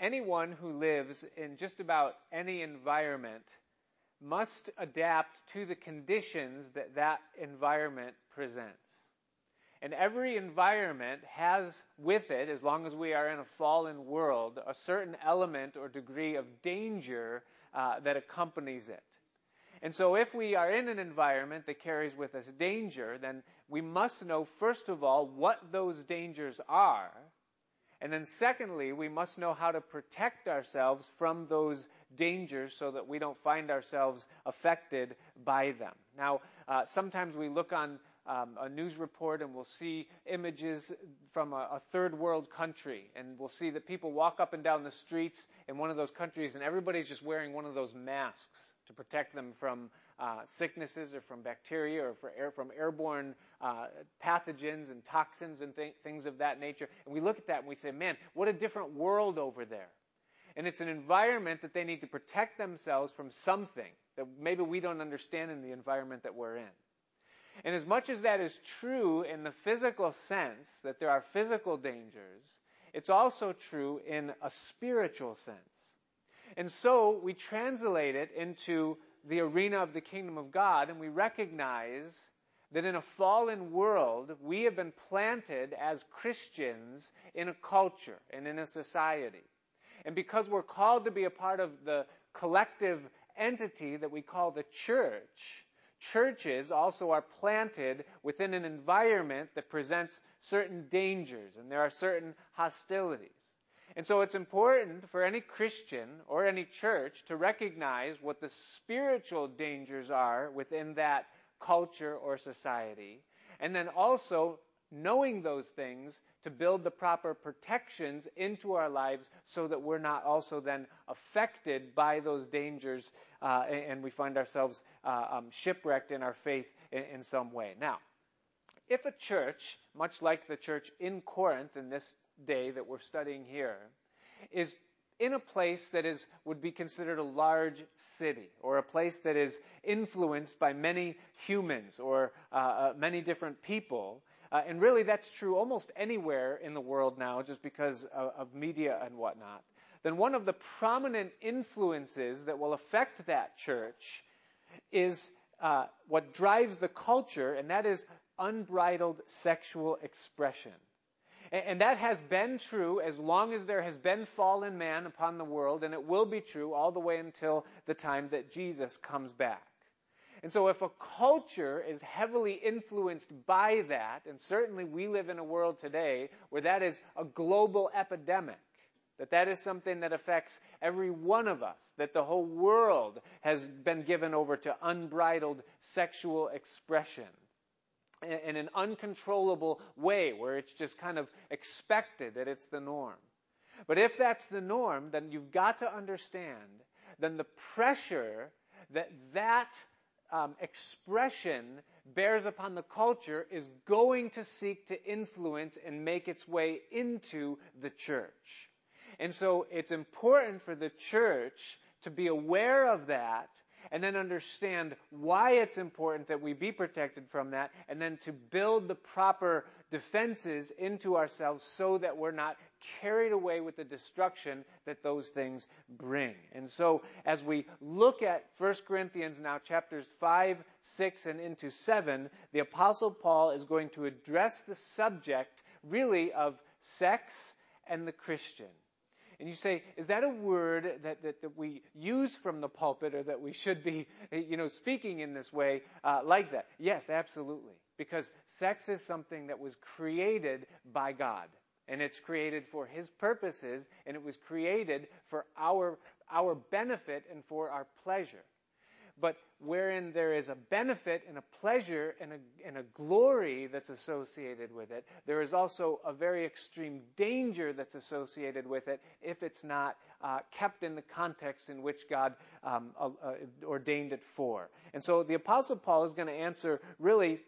anyone who lives in just about any environment must adapt to the conditions that that environment presents. And every environment has with it, as long as we are in a fallen world, a certain element or degree of danger uh, that accompanies it. And so, if we are in an environment that carries with us danger, then we must know, first of all, what those dangers are. And then, secondly, we must know how to protect ourselves from those dangers so that we don't find ourselves affected by them. Now, uh, sometimes we look on um, a news report and we'll see images from a, a, third world country and we'll see that people walk up and down the streets in one of those countries and everybody's just wearing one of those masks to protect them from uh, sicknesses or from bacteria or air, from airborne uh, pathogens and toxins and th- things of that nature. And we look at that and we say, man, what a different world over there. And it's an environment that they need to protect themselves from something that maybe we don't understand in the environment that we're in. And as much as that is true in the physical sense, that there are physical dangers, it's also true in a spiritual sense. And so we translate it into the arena of the kingdom of God, and we recognize that in a fallen world, we have been planted as Christians in a culture and in a society. And because we're called to be a part of the collective entity that we call the church, churches also are planted within an environment that presents certain dangers and there are certain hostilities. And so it's important for any Christian or any church to recognize what the spiritual dangers are within that culture or society. And then also knowing those things to build the proper protections into our lives so that we're not also then affected by those dangers uh, and we find ourselves uh, um, shipwrecked in our faith in, in some way. Now, if a church, much like the church in Corinth in this day that we're studying here, is in a place that is would be considered a large city or a place that is influenced by many humans or uh, uh, many different people. Uh, and really that's true almost anywhere in the world now just because of, of media and whatnot. Then one of the prominent influences that will affect that church is uh, what drives the culture and that is unbridled sexual expression and that has been true as long as there has been fallen man upon the world, and it will be true all the way until the time that Jesus comes back. And so if a culture is heavily influenced by that, and certainly we live in a world today where that is a global epidemic, that that is something that affects every one of us, that the whole world has been given over to unbridled sexual expression in an uncontrollable way where it's just kind of expected that it's the norm. But if that's the norm, then you've got to understand then the pressure that that um, expression bears upon the culture is going to seek to influence and make its way into the church. And so it's important for the church to be aware of that and then understand why it's important that we be protected from that, and then to build the proper defenses into ourselves so that we're not carried away with the destruction that those things bring. And so, as we look at 1 Corinthians now, chapters 5, 6, and into 7, the Apostle Paul is going to address the subject really of sex and the Christian. And you say, is that a word that, that, that, we use from the pulpit or that we should be, you know, speaking in this way uh, like that? Yes, absolutely. Because sex is something that was created by God. And it's created for His purposes, and it was created for our, our benefit and for our pleasure but wherein there is a benefit and a pleasure and a, and a glory that's associated with it, there is also a very extreme danger that's associated with it if it's not uh, kept in the context in which God um, uh, uh ordained it for. And so the Apostle Paul is going to answer really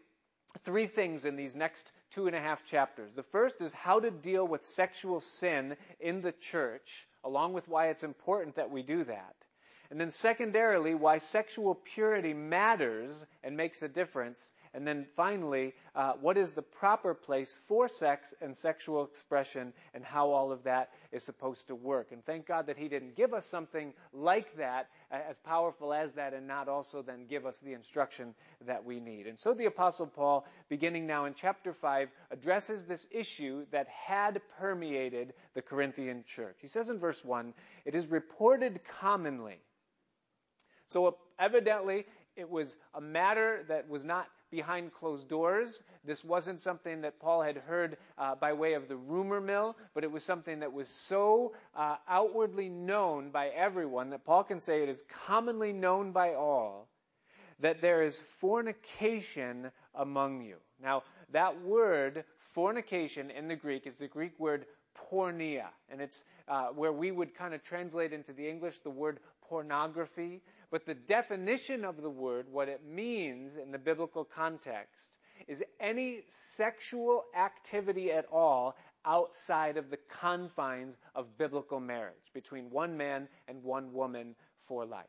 three things in these next two and a half chapters. The first is how to deal with sexual sin in the church, along with why it's important that we do that. And then secondarily, why sexual purity matters and makes a difference. And then finally, uh, what is the proper place for sex and sexual expression and how all of that is supposed to work. And thank God that He didn't give us something like that, as powerful as that, and not also then give us the instruction that we need. And so the Apostle Paul, beginning now in chapter 5, addresses this issue that had permeated the Corinthian church. He says in verse 1, It is reported commonly. So evidently, it was a matter that was not behind closed doors. This wasn't something that Paul had heard uh, by way of the rumor mill, but it was something that was so uh, outwardly known by everyone that Paul can say it is commonly known by all that there is fornication among you. Now, that word fornication in the Greek is the Greek word porneia, and it's uh, where we would kind of translate into the English the word pornography. But the definition of the word, what it means in the biblical context, is any sexual activity at all outside of the confines of biblical marriage between one man and one woman for life.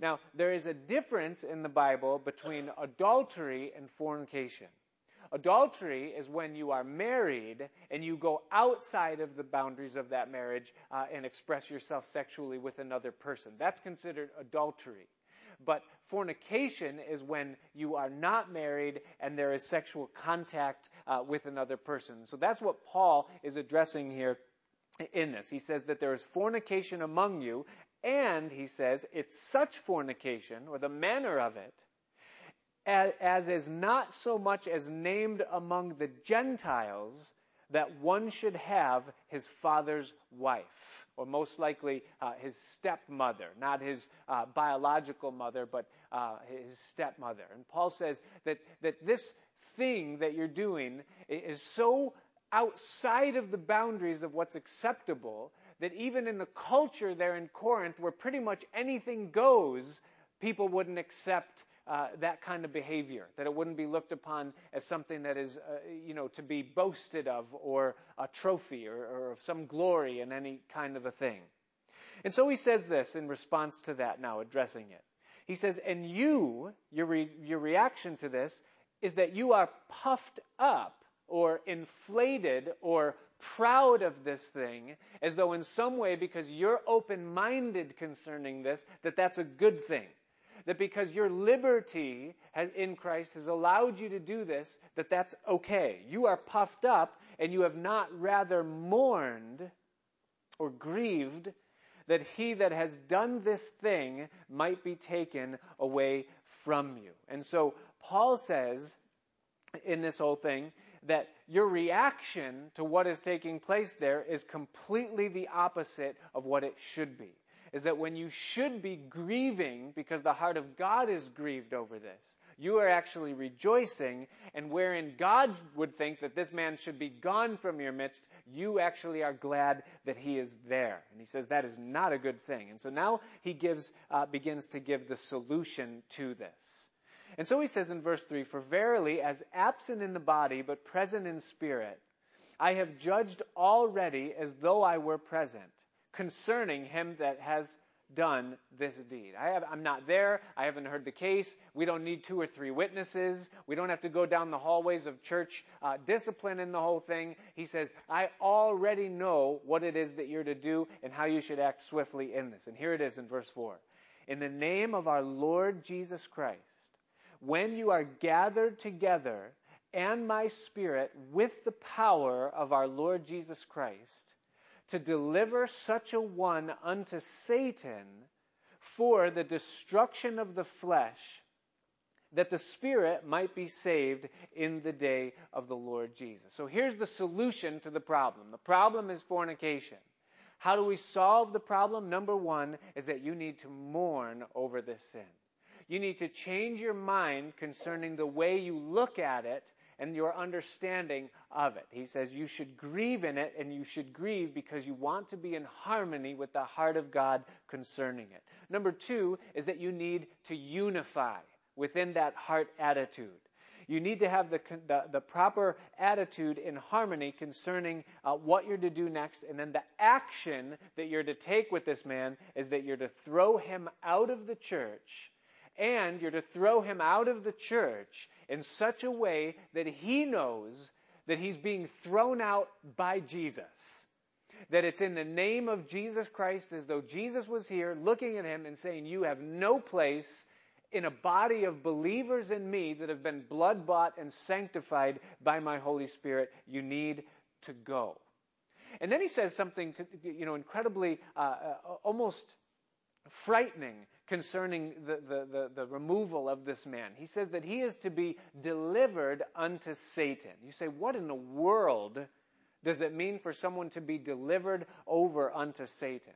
Now, there is a difference in the Bible between adultery and fornication. Adultery is when you are married and you go outside of the boundaries of that marriage uh, and express yourself sexually with another person. That's considered adultery. But fornication is when you are not married and there is sexual contact uh, with another person. So that's what Paul is addressing here in this. He says that there is fornication among you, and he says it's such fornication, or the manner of it, as is not so much as named among the Gentiles that one should have his father's wife, or most likely uh, his stepmother, not his uh, biological mother, but uh, his stepmother. And Paul says that, that this thing that you're doing is so outside of the boundaries of what's acceptable that even in the culture there in Corinth, where pretty much anything goes, people wouldn't accept uh, that kind of behavior, that it wouldn't be looked upon as something that is, uh, you know, to be boasted of or a trophy or, or of some glory in any kind of a thing. And so he says this in response to that now, addressing it. He says, and you, your, re- your reaction to this is that you are puffed up or inflated or proud of this thing as though in some way because you're open-minded concerning this that that's a good thing that because your liberty has, in Christ has allowed you to do this, that that's okay. You are puffed up and you have not rather mourned or grieved that he that has done this thing might be taken away from you. And so Paul says in this whole thing that your reaction to what is taking place there is completely the opposite of what it should be is that when you should be grieving because the heart of God is grieved over this, you are actually rejoicing, and wherein God would think that this man should be gone from your midst, you actually are glad that he is there. And he says that is not a good thing. And so now he gives, uh, begins to give the solution to this. And so he says in verse 3 For verily, as absent in the body, but present in spirit, I have judged already as though I were present concerning him that has done this deed. I have, I'm not there. I haven't heard the case. We don't need two or three witnesses. We don't have to go down the hallways of church uh, discipline in the whole thing. He says, I already know what it is that you're to do and how you should act swiftly in this. And here it is in verse 4. In the name of our Lord Jesus Christ, when you are gathered together and my spirit with the power of our Lord Jesus Christ, to deliver such a one unto Satan for the destruction of the flesh, that the spirit might be saved in the day of the Lord Jesus. So here's the solution to the problem. The problem is fornication. How do we solve the problem? Number one is that you need to mourn over this sin. You need to change your mind concerning the way you look at it and your understanding of it. He says you should grieve in it, and you should grieve because you want to be in harmony with the heart of God concerning it. Number two is that you need to unify within that heart attitude. You need to have the, the, the proper attitude in harmony concerning uh, what you're to do next, and then the action that you're to take with this man is that you're to throw him out of the church and you're to throw him out of the church in such a way that he knows that he's being thrown out by Jesus. That it's in the name of Jesus Christ as though Jesus was here looking at him and saying, You have no place in a body of believers in me that have been blood bought and sanctified by my Holy Spirit. You need to go. And then he says something, you know, incredibly, uh, uh, almost frightening concerning the, the, the, the, removal of this man. He says that he is to be delivered unto Satan. You say, what in the world does it mean for someone to be delivered over unto Satan?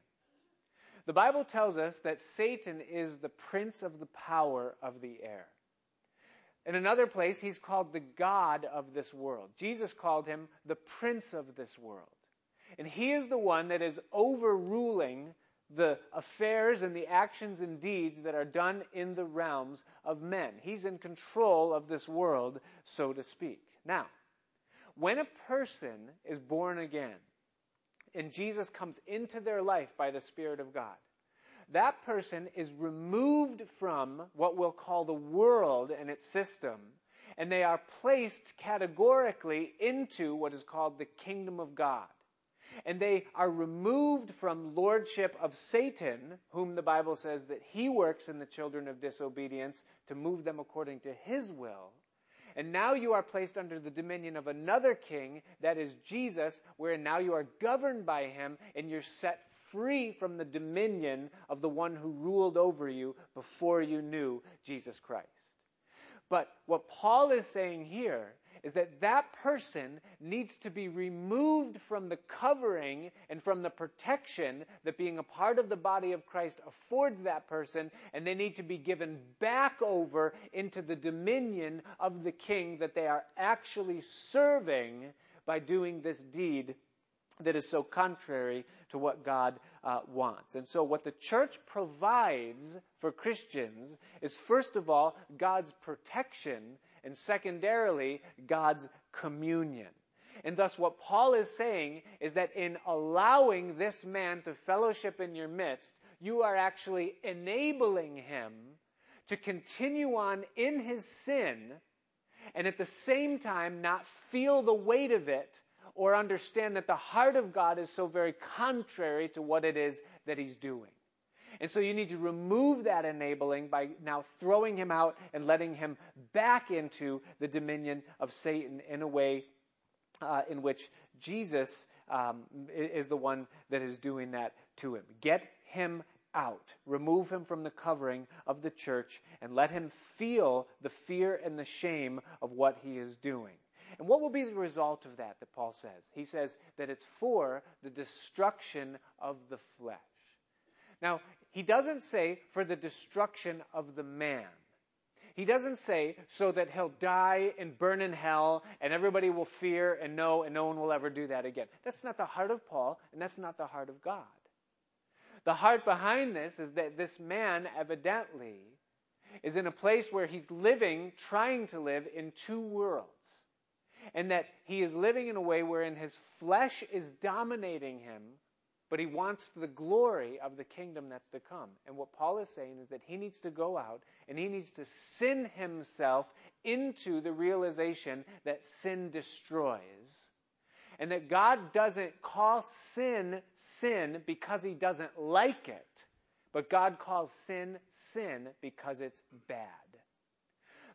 The Bible tells us that Satan is the prince of the power of the air. In another place, he's called the God of this world. Jesus called him the prince of this world. And he is the one that is overruling the affairs and the actions and deeds that are done in the realms of men. He's in control of this world, so to speak. Now, when a person is born again and Jesus comes into their life by the Spirit of God, that person is removed from what we'll call the world and its system, and they are placed categorically into what is called the kingdom of God and they are removed from lordship of Satan, whom the Bible says that he works in the children of disobedience to move them according to his will. And now you are placed under the dominion of another king, that is Jesus, wherein now you are governed by him and you're set free from the dominion of the one who ruled over you before you knew Jesus Christ. But what Paul is saying here is that that person needs to be removed from the covering and from the protection that being a part of the body of Christ affords that person, and they need to be given back over into the dominion of the king that they are actually serving by doing this deed that is so contrary to what God uh, wants. And so, what the church provides for Christians is, first of all, God's protection and secondarily, God's communion. And thus, what Paul is saying is that in allowing this man to fellowship in your midst, you are actually enabling him to continue on in his sin and at the same time not feel the weight of it or understand that the heart of God is so very contrary to what it is that he's doing. And so you need to remove that enabling by now throwing him out and letting him back into the dominion of Satan in a way uh, in which Jesus um, is the one that is doing that to him. Get him out. Remove him from the covering of the church and let him feel the fear and the shame of what he is doing. And what will be the result of that that Paul says? He says that it's for the destruction of the flesh. Now, he doesn't say for the destruction of the man. He doesn't say so that he'll die and burn in hell and everybody will fear and know and no one will ever do that again. That's not the heart of Paul and that's not the heart of God. The heart behind this is that this man evidently is in a place where he's living, trying to live in two worlds. And that he is living in a way wherein his flesh is dominating him but he wants the glory of the kingdom that's to come. And what Paul is saying is that he needs to go out and he needs to sin himself into the realization that sin destroys. And that God doesn't call sin sin because he doesn't like it, but God calls sin sin because it's bad.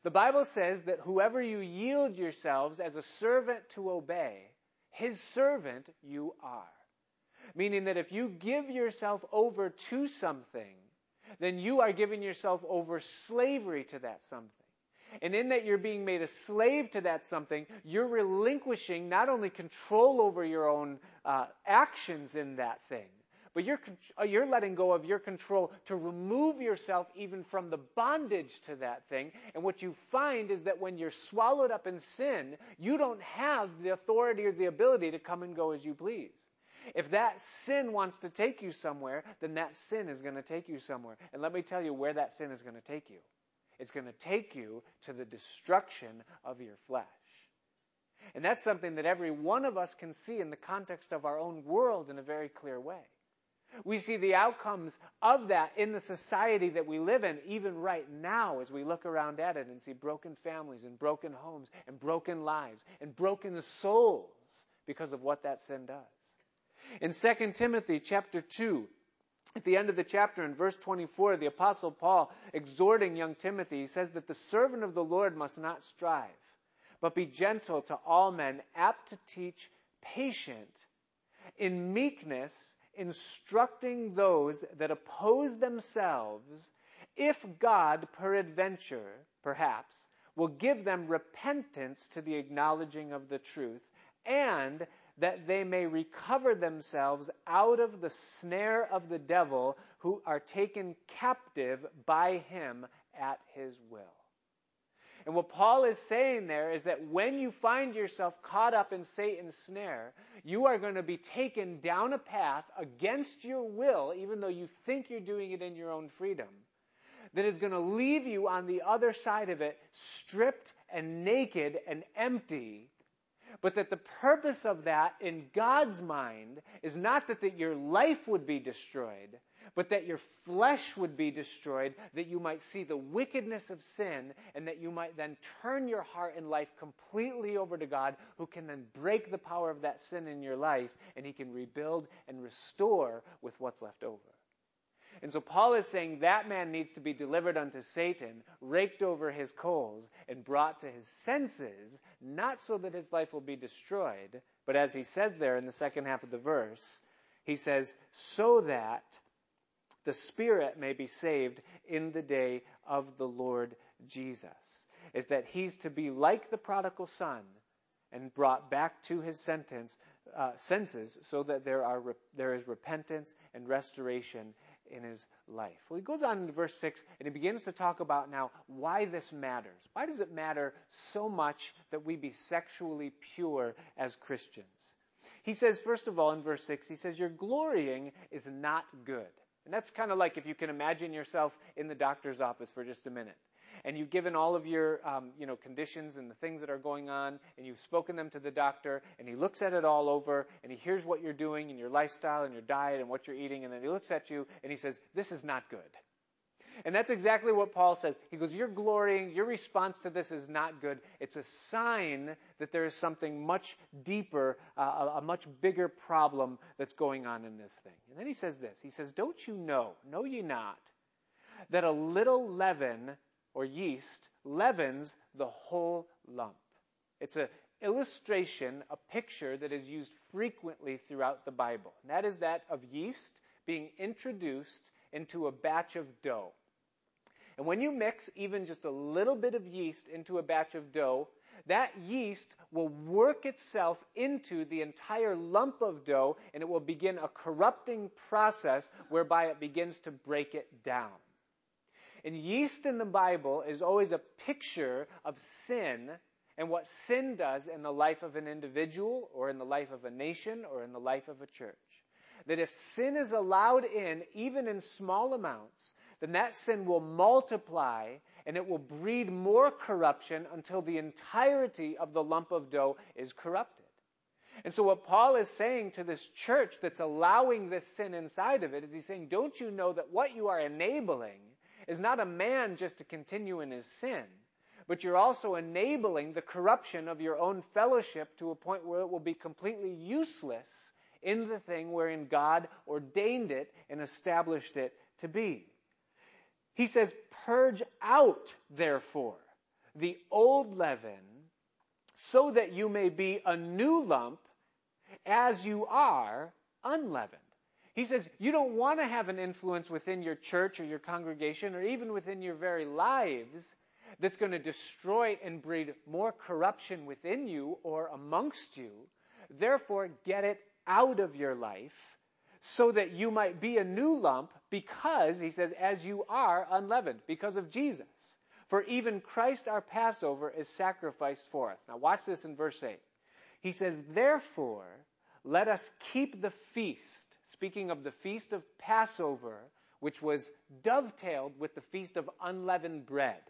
The Bible says that whoever you yield yourselves as a servant to obey, his servant you are. Meaning that if you give yourself over to something, then you are giving yourself over slavery to that something. And in that you're being made a slave to that something, you're relinquishing not only control over your own uh, actions in that thing, but you're, uh, you're letting go of your control to remove yourself even from the bondage to that thing. And what you find is that when you're swallowed up in sin, you don't have the authority or the ability to come and go as you please. If that sin wants to take you somewhere, then that sin is going to take you somewhere. And let me tell you where that sin is going to take you. It's going to take you to the destruction of your flesh. And that's something that every one of us can see in the context of our own world in a very clear way. We see the outcomes of that in the society that we live in, even right now, as we look around at it and see broken families and broken homes and broken lives and broken souls because of what that sin does. In 2 Timothy chapter 2, at the end of the chapter, in verse 24, the Apostle Paul, exhorting young Timothy, he says that the servant of the Lord must not strive, but be gentle to all men, apt to teach, patient, in meekness, instructing those that oppose themselves, if God, peradventure, perhaps, will give them repentance to the acknowledging of the truth, and that they may recover themselves out of the snare of the devil, who are taken captive by him at his will. And what Paul is saying there is that when you find yourself caught up in Satan's snare, you are going to be taken down a path against your will, even though you think you're doing it in your own freedom, that is going to leave you on the other side of it stripped and naked and empty but that the purpose of that in God's mind is not that, that your life would be destroyed, but that your flesh would be destroyed, that you might see the wickedness of sin, and that you might then turn your heart and life completely over to God, who can then break the power of that sin in your life, and He can rebuild and restore with what's left over. And so Paul is saying that man needs to be delivered unto Satan, raked over his coals, and brought to his senses, not so that his life will be destroyed, but as he says there in the second half of the verse, he says, so that the spirit may be saved in the day of the Lord Jesus. Is that he's to be like the prodigal son and brought back to his sentence, uh, senses so that there, are, there is repentance and restoration in his life. Well, he goes on into verse 6 and he begins to talk about now why this matters. Why does it matter so much that we be sexually pure as Christians? He says, first of all, in verse 6, he says, Your glorying is not good. And that's kind of like if you can imagine yourself in the doctor's office for just a minute and you've given all of your um, you know conditions and the things that are going on, and you've spoken them to the doctor, and he looks at it all over, and he hears what you're doing and your lifestyle and your diet and what you're eating, and then he looks at you and he says, "This is not good." And that's exactly what Paul says. He goes, You're glorying, your response to this is not good. It's a sign that there is something much deeper, uh, a, much bigger problem that's going on in this thing. And then he says this He says, Don't you know, know ye not, that a little leaven or yeast leavens the whole lump. It's an illustration, a picture that is used frequently throughout the Bible. And that is that of yeast being introduced into a batch of dough. And when you mix even just a little bit of yeast into a batch of dough, that yeast will work itself into the entire lump of dough and it will begin a corrupting process whereby it begins to break it down. And yeast in the Bible is always a picture of sin and what sin does in the life of an individual or in the life of a nation or in the life of a church. That if sin is allowed in, even in small amounts, then that sin will multiply and it will breed more corruption until the entirety of the lump of dough is corrupted. And so what Paul is saying to this church that's allowing this sin inside of it is he's saying, don't you know that what you are enabling is not a man just to continue in his sin, but you're also enabling the corruption of your own fellowship to a point where it will be completely useless in the thing wherein God ordained it and established it to be. He says, Purge out, therefore, the old leaven, so that you may be a new lump, as you are unleavened. He says you don't want to have an influence within your church or your congregation or even within your very lives that's going to destroy and breed more corruption within you or amongst you. Therefore, get it out of your life so that you might be a new lump because, he says, as you are unleavened, because of Jesus. For even Christ our Passover is sacrificed for us. Now watch this in verse 8. He says, Therefore, let us keep the feast speaking of the feast of Passover, which was dovetailed with the feast of unleavened bread.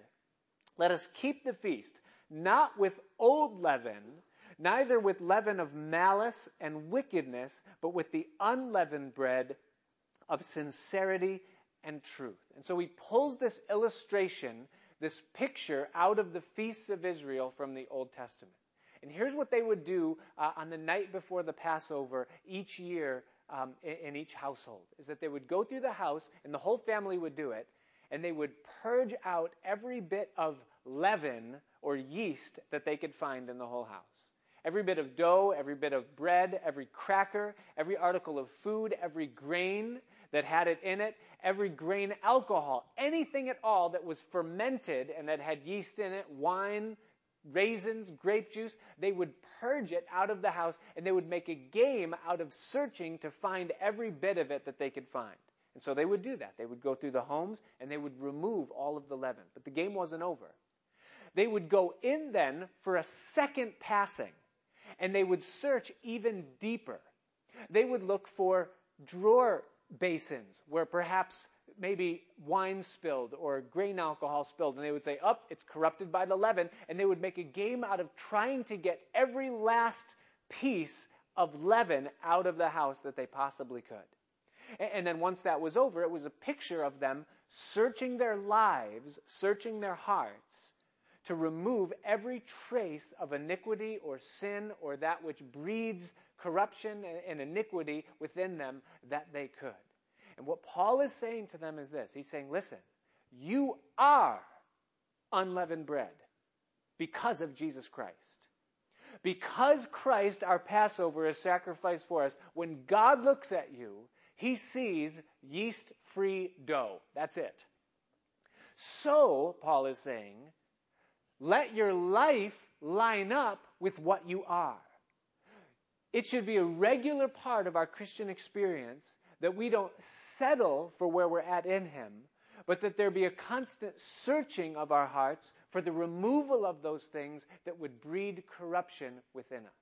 Let us keep the feast, not with old leaven, neither with leaven of malice and wickedness, but with the unleavened bread of sincerity and truth. And so he pulls this illustration, this picture out of the feasts of Israel from the Old Testament. And here's what they would do uh, on the night before the Passover each year um, in, in each household is that they would go through the house, and the whole family would do it, and they would purge out every bit of leaven or yeast that they could find in the whole house. Every bit of dough, every bit of bread, every cracker, every article of food, every grain that had it in it, every grain alcohol, anything at all that was fermented and that had yeast in it, wine, raisins, grape juice, they would purge it out of the house and they would make a game out of searching to find every bit of it that they could find. And so they would do that. They would go through the homes and they would remove all of the leaven. But the game wasn't over. They would go in then for a second passing and they would search even deeper. They would look for drawer basins where perhaps maybe wine spilled or grain alcohol spilled, and they would say, Up, oh, it's corrupted by the leaven, and they would make a game out of trying to get every last piece of leaven out of the house that they possibly could. And then once that was over, it was a picture of them searching their lives, searching their hearts, to remove every trace of iniquity or sin or that which breeds corruption and iniquity within them that they could. And what Paul is saying to them is this He's saying, listen, you are unleavened bread because of Jesus Christ. Because Christ, our Passover, is sacrificed for us, when God looks at you, he sees yeast free dough. That's it. So, Paul is saying, let your life line up with what you are. It should be a regular part of our Christian experience that we don't settle for where we're at in Him, but that there be a constant searching of our hearts for the removal of those things that would breed corruption within us.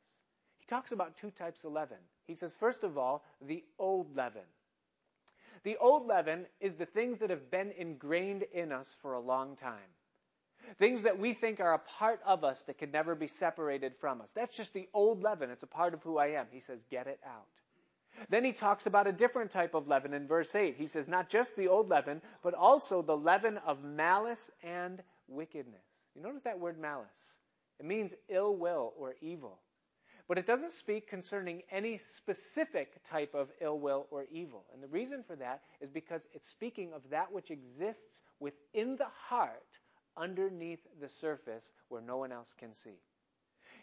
He talks about two types of leaven. He says, first of all, the old leaven. The old leaven is the things that have been ingrained in us for a long time. Things that we think are a part of us that can never be separated from us. That's just the old leaven. It's a part of who I am. He says, get it out. Then he talks about a different type of leaven in verse 8. He says, not just the old leaven, but also the leaven of malice and wickedness. You notice that word malice. It means ill will or evil. But it doesn't speak concerning any specific type of ill will or evil. And the reason for that is because it's speaking of that which exists within the heart underneath the surface where no one else can see.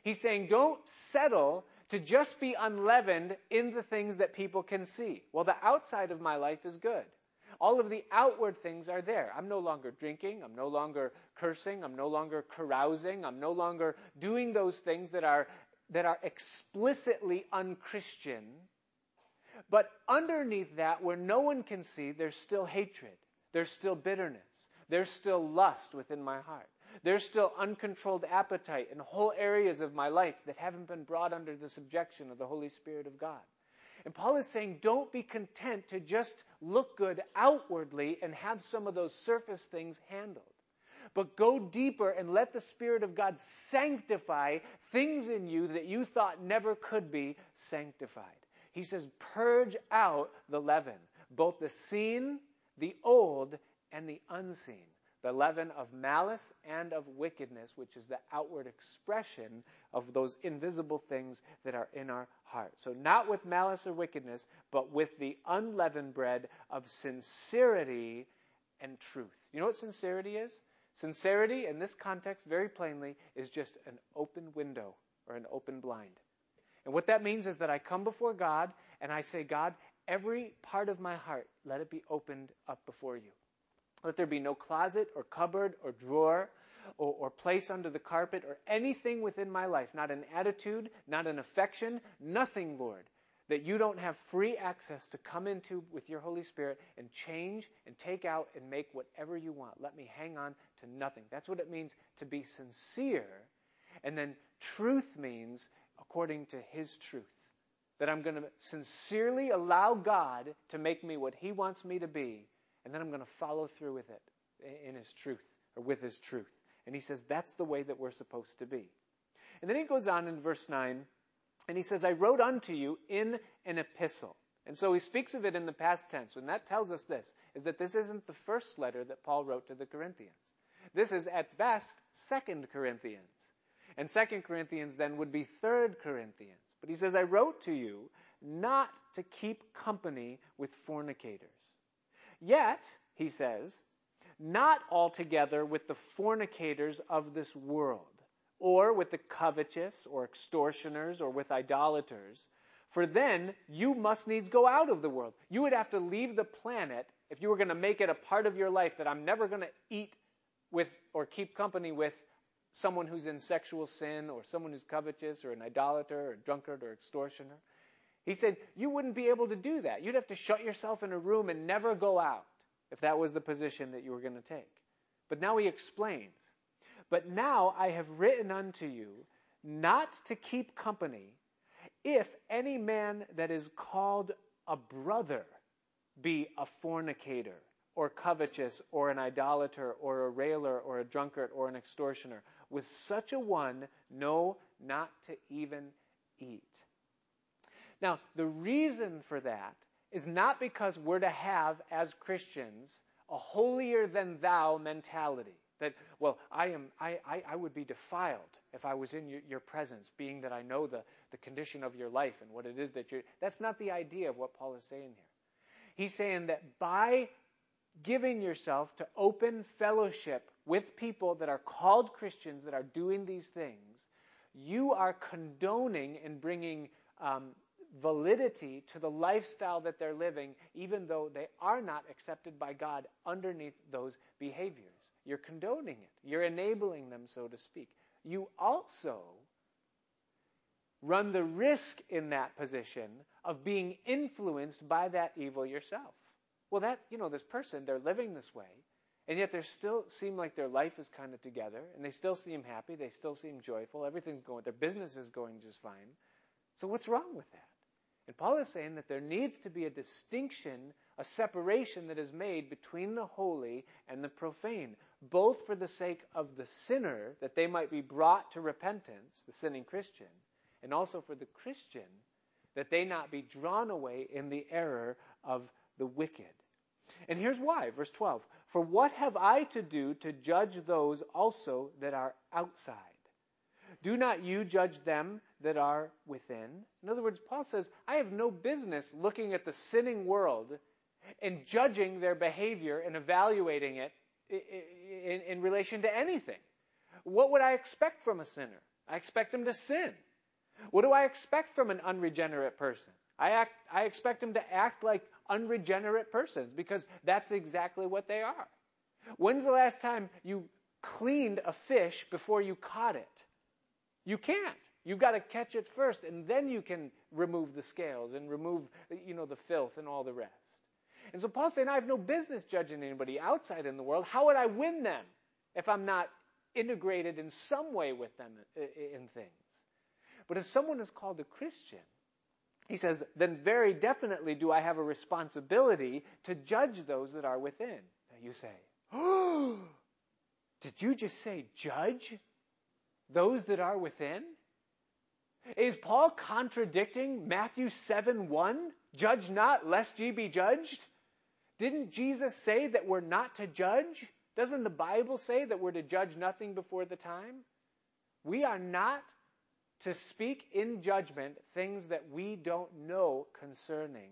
He's saying, don't settle to just be unleavened in the things that people can see. Well, the outside of my life is good. All of the outward things are there. I'm no longer drinking. I'm no longer cursing. I'm no longer carousing. I'm no longer doing those things that are, that are explicitly unchristian. But underneath that, where no one can see, there's still hatred. There's still bitterness. There's still lust within my heart. There's still uncontrolled appetite in whole areas of my life that haven't been brought under the subjection of the Holy Spirit of God. And Paul is saying, don't be content to just look good outwardly and have some of those surface things handled. But go deeper and let the Spirit of God sanctify things in you that you thought never could be sanctified. He says, purge out the leaven, both the seen, the old, and the unseen the leaven of malice and of wickedness, which is the outward expression of those invisible things that are in our heart. So, not with malice or wickedness, but with the unleavened bread of sincerity and truth. You know what sincerity is? Sincerity, in this context, very plainly, is just an open window or an open blind. And what that means is that I come before God and I say, God, every part of my heart, let it be opened up before you. Let there be no closet or cupboard or drawer or, or, place under the carpet or anything within my life, not an attitude, not an affection, nothing, Lord, that you don't have free access to come into with your Holy Spirit and change and take out and make whatever you want. Let me hang on to nothing. That's what it means to be sincere. And then truth means according to His truth. That I'm going to sincerely allow God to make me what He wants me to be and then I'm going to follow through with it in his truth or with his truth. And he says that's the way that we're supposed to be. And then he goes on in verse 9 and he says, I wrote unto you in an epistle. And so he speaks of it in the past tense. And that tells us this, is that this isn't the first letter that Paul wrote to the Corinthians. This is at best Second Corinthians. And Second Corinthians then would be Third Corinthians. But he says, I wrote to you not to keep company with fornicators. Yet, he says, not altogether with the fornicators of this world, or with the covetous, or extortioners, or with idolaters, for then you must needs go out of the world. You would have to leave the planet if you were going to make it a part of your life that I'm never going to eat with or keep company with someone who's in sexual sin or someone who's covetous or an idolater or drunkard or extortioner. He said you wouldn't be able to do that. You'd have to shut yourself in a room and never go out if that was the position that you were going to take. But now he explains. But now I have written unto you not to keep company if any man that is called a brother be a fornicator or covetous or an idolater or a railer or a drunkard or an extortioner, with such a one, no, not to even eat. Now, the reason for that is not because we're to have, as Christians, a holier than thou mentality. That, well, I am, I, I, I would be defiled if I was in your, your, presence, being that I know the, the condition of your life and what it is that you're. That's not the idea of what Paul is saying here. He's saying that by giving yourself to open fellowship with people that are called Christians that are doing these things, you are condoning and bringing um, validity to the lifestyle that they're living, even though they are not accepted by God underneath those behaviors. You're condoning it. You're enabling them, so to speak. You also run the risk in that position of being influenced by that evil yourself. Well, that, you know, this person, they're living this way, and yet they still seem like their life is kind of together, and they still seem happy, they still seem joyful, everything's going, their business is going just fine. So what's wrong with that? And Paul is saying that there needs to be a distinction, a separation that is made between the holy and the profane both for the sake of the sinner, that they might be brought to repentance, the sinning Christian, and also for the Christian, that they not be drawn away in the error of the wicked. And here's why, verse 12. For what have I to do to judge those also that are outside? Do not you judge them that are within? In other words, Paul says, I have no business looking at the sinning world and judging their behavior and evaluating it in, in relation to anything. What would I expect from a sinner? I expect him to sin. What do I expect from an unregenerate person? I, act, I expect them to act like unregenerate persons because that's exactly what they are. When's the last time you cleaned a fish before you caught it? You can't. You've got to catch it first, and then you can remove the scales and remove, you know, the filth and all the rest. And so Paul's saying, I have no business judging anybody outside in the world. How would I win them if I'm not integrated in some way with them in things? But if someone is called a Christian, he says, then very definitely do I have a responsibility to judge those that are within. Now you say, oh, did you just say judge those that are within? Is Paul contradicting Matthew 7 1? Judge not, lest ye be judged? Didn't Jesus say that we're not to judge? Doesn't the Bible say that we're to judge nothing before the time? We are not to speak in judgment things that we don't know concerning,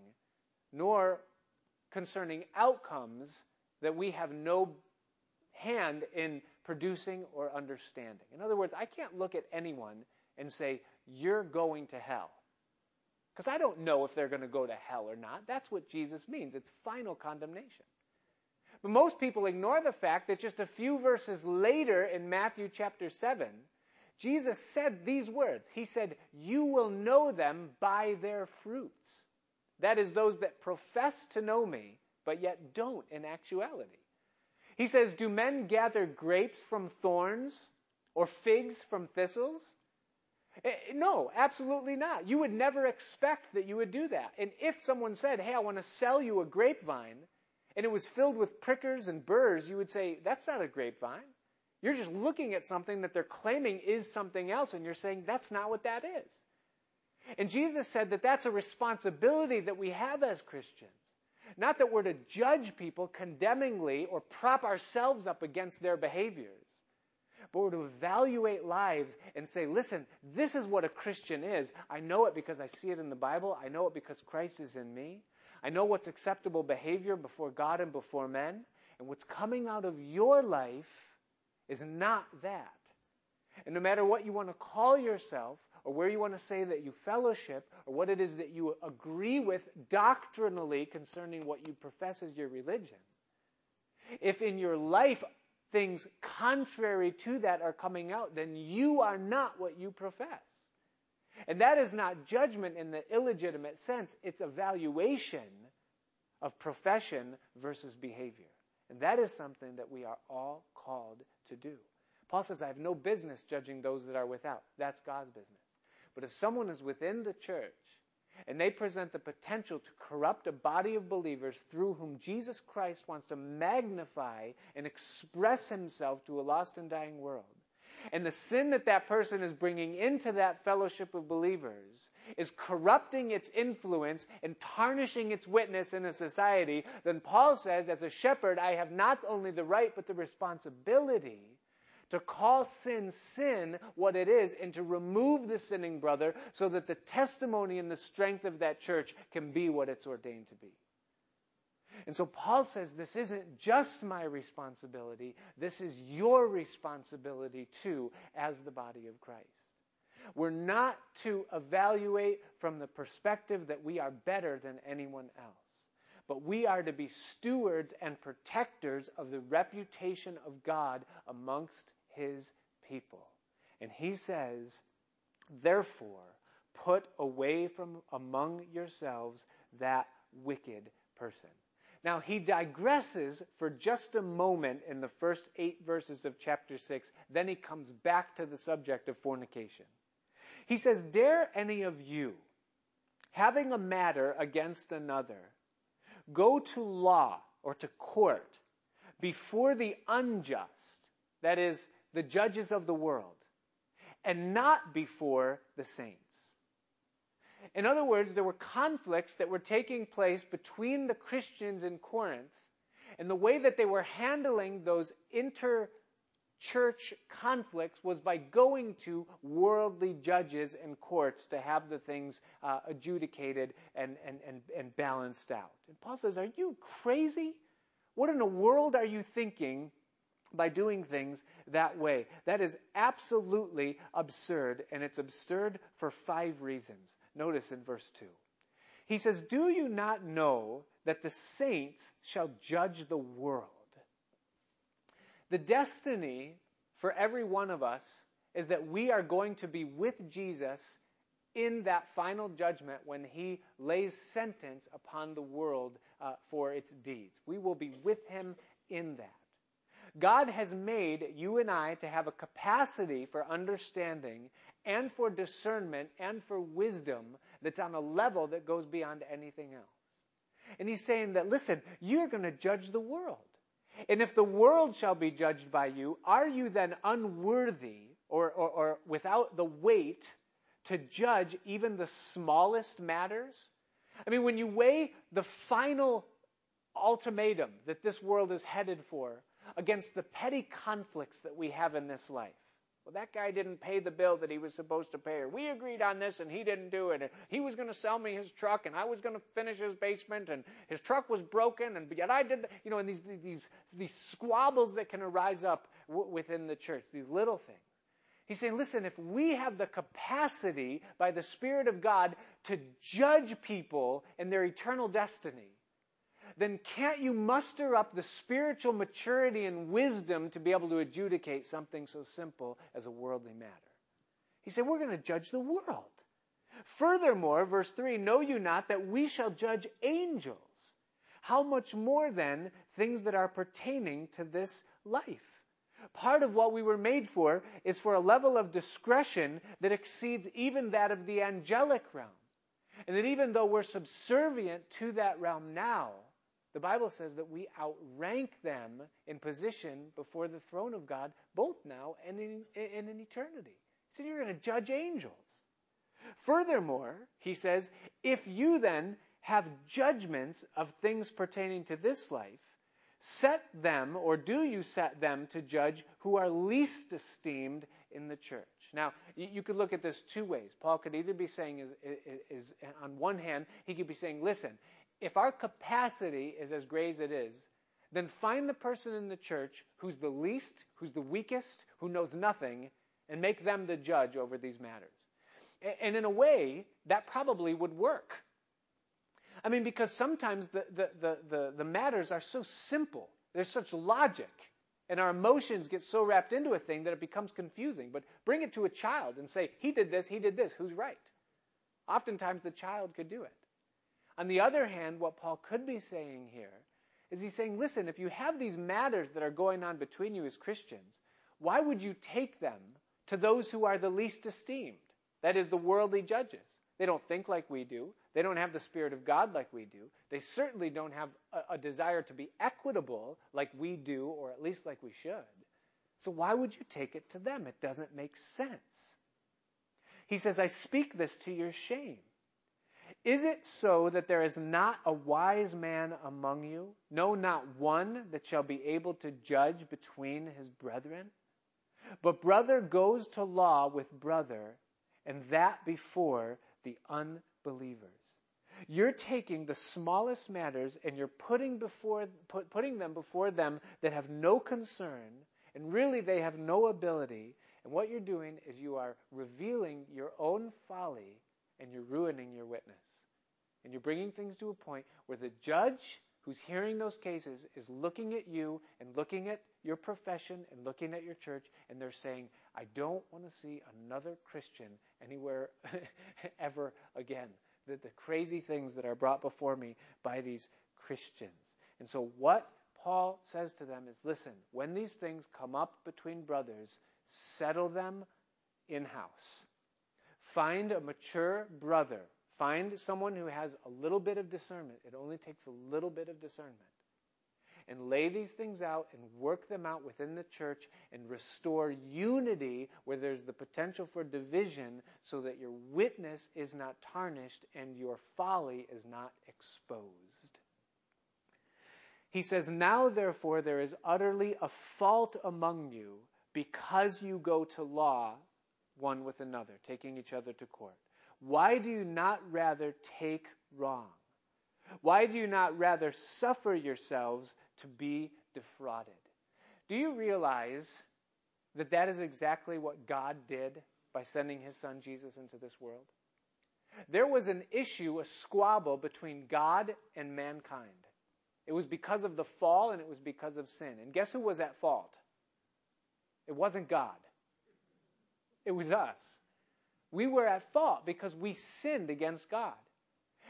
nor concerning outcomes that we have no hand in producing or understanding. In other words, I can't look at anyone and say, You're going to hell. Because I don't know if they're going to go to hell or not. That's what Jesus means. It's final condemnation. But most people ignore the fact that just a few verses later in Matthew chapter 7, Jesus said these words. He said, You will know them by their fruits. That is, those that profess to know me, but yet don't in actuality. He says, Do men gather grapes from thorns or figs from thistles? Eh, no, absolutely not. You would never expect that you would do that. And if someone said, Hey, I want to sell you a grapevine, and it was filled with prickers and burrs, you would say, That's not a grapevine. You're just looking at something that they're claiming is something else, and you're saying, That's not what that is. And Jesus said that that's a responsibility that we have as Christians. Not that we're to judge people condemningly or prop ourselves up against their behaviors, but we're to evaluate lives and say, listen, this is what a Christian is. I know it because I see it in the Bible. I know it because Christ is in me. I know what's acceptable behavior before God and before men. And what's coming out of your life is not that. And no matter what you want to call yourself, or where you want to say that you fellowship, or what it is that you agree with doctrinally concerning what you profess as your religion, if in your life things contrary to that are coming out, then you are not what you profess. And that is not judgment in the illegitimate sense, it's evaluation of profession versus behavior. And that is something that we are all called to do. Paul says, I have no business judging those that are without. That's God's business. But if someone is within the church and they present the potential to corrupt a body of believers through whom Jesus Christ wants to magnify and express himself to a lost and dying world, and the sin that that person is bringing into that fellowship of believers is corrupting its influence and tarnishing its witness in a society, then Paul says, as a shepherd, I have not only the right but the responsibility to call sin sin what it is and to remove the sinning brother so that the testimony and the strength of that church can be what it's ordained to be. And so Paul says this isn't just my responsibility, this is your responsibility too as the body of Christ. We're not to evaluate from the perspective that we are better than anyone else but we are to be stewards and protectors of the reputation of God amongst his people. And he says, Therefore, put away from among yourselves that wicked person. Now, he digresses for just a moment in the first eight verses of chapter 6. Then he comes back to the subject of fornication. He says, Dare any of you, having a matter against another, go to law or to court before the unjust, that is, the judges of the world, and not before the saints. In other words, there were conflicts that were taking place between the Christians in Corinth, and the way that they were handling those inter church conflicts was by going to worldly judges and courts to have the things uh, adjudicated and, and, and, and balanced out. And Paul says, Are you crazy? What in the world are you thinking by doing things that way. That is absolutely absurd, and it's absurd for five reasons. Notice in verse 2. He says, Do you not know that the saints shall judge the world? The destiny for every one of us is that we are going to be with Jesus in that final judgment when he lays sentence upon the world uh, for its deeds. We will be with him in that. God has made you and I to have a capacity for understanding and for discernment and for wisdom that's on a level that goes beyond anything else. And he's saying that, listen, you're going to judge the world. And if the world shall be judged by you, are you then unworthy or, or, or without the weight to judge even the smallest matters? I mean, when you weigh the final ultimatum that this world is headed for against the petty conflicts that we have in this life. Well, that guy didn't pay the bill that he was supposed to pay, or we agreed on this and he didn't do it. he was going to sell me his truck, and I was going to finish his basement, and his truck was broken, and yet I did, you know, and these these these squabbles that can arise up w- within the church, these little things. He's saying, listen, if we have the capacity by the Spirit of God to judge people and their eternal destiny, then can't you muster up the spiritual maturity and wisdom to be able to adjudicate something so simple as a worldly matter? He said, We're going to judge the world. Furthermore, verse 3 Know you not that we shall judge angels? How much more then things that are pertaining to this life? Part of what we were made for is for a level of discretion that exceeds even that of the angelic realm. And that even though we're subservient to that realm now, the Bible says that we outrank them in position before the throne of God, both now and in, in, in eternity. So you're going to judge angels. Furthermore, he says, if you then have judgments of things pertaining to this life, set them, or do you set them to judge who are least esteemed in the church? Now, you could look at this two ways. Paul could either be saying, is, is, is, on one hand, he could be saying, listen, if our capacity is as great as it is, then find the person in the church who's the least, who's the weakest, who knows nothing, and make them the judge over these matters. And in a way, that probably would work. I mean, because sometimes the, the, the, the, the matters are so simple, there's such logic, and our emotions get so wrapped into a thing that it becomes confusing. But bring it to a child and say, he did this, he did this, who's right? Oftentimes the child could do it. On the other hand, what Paul could be saying here is he's saying, listen, if you have these matters that are going on between you as Christians, why would you take them to those who are the least esteemed? That is, the worldly judges. They don't think like we do. They don't have the Spirit of God like we do. They certainly don't have a, a, desire to be equitable like we do, or at least like we should. So why would you take it to them? It doesn't make sense. He says, I speak this to your shame. Is it so that there is not a wise man among you? No, not one that shall be able to judge between his brethren? But brother goes to law with brother, and that before the unbelievers. You're taking the smallest matters and you're putting before put, putting them before them that have no concern and really they have no ability. And what you're doing is you are revealing your own folly and you're ruining your witness. And you're bringing things to a point where the judge who's hearing those cases is looking at you and looking at your profession and looking at your church and they're saying, I don't want to see another Christian anywhere ever again. The, the crazy things that are brought before me by these Christians. And so, what Paul says to them is listen, when these things come up between brothers, settle them in house. Find a mature brother. Find someone who has a little bit of discernment. It only takes a little bit of discernment and lay these things out and work them out within the church and restore unity where there's the potential for division so that your witness is not tarnished and your folly is not exposed. He says, Now therefore there is utterly a fault among you because you go to law one with another, taking each other to court. Why do you not rather take wrong? Why do you not rather suffer yourselves to be defrauded? Do you realize that that is exactly what God did by sending his son Jesus into this world? There was an issue, a squabble between God and mankind. It was because of the fall and it was because of sin. And guess who was at fault? It wasn't God. It was us. We were at fault because we sinned against God.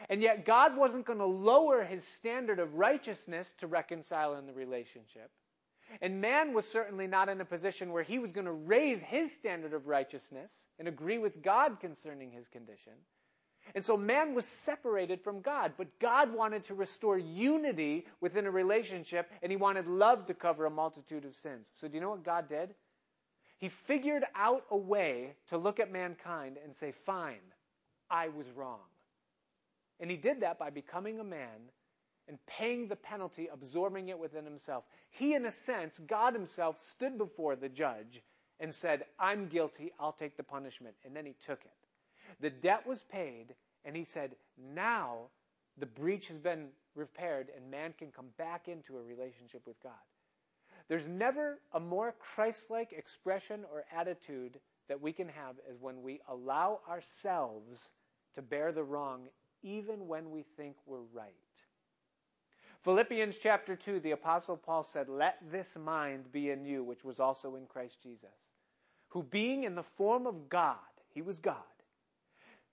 And yet God wasn't going to lower his standard of righteousness to reconcile in the relationship. And man was certainly not in a position where he was going to raise his standard of righteousness and agree with God concerning his condition. And so man was separated from God, but God wanted to restore unity within a relationship and he wanted love to cover a multitude of sins. So do you know what God did? He figured out a way to look at mankind and say, fine, I was wrong. And he did that by becoming a man and paying the penalty, absorbing it within himself. He, in a sense, God himself stood before the judge and said, I'm guilty, I'll take the punishment. And then he took it. The debt was paid, and he said, now the breach has been repaired, and man can come back into a relationship with God. There's never a more Christ like expression or attitude that we can have as when we allow ourselves to bear the wrong even when we think we're right. Philippians chapter 2, the Apostle Paul said, Let this mind be in you, which was also in Christ Jesus, who being in the form of God, he was God,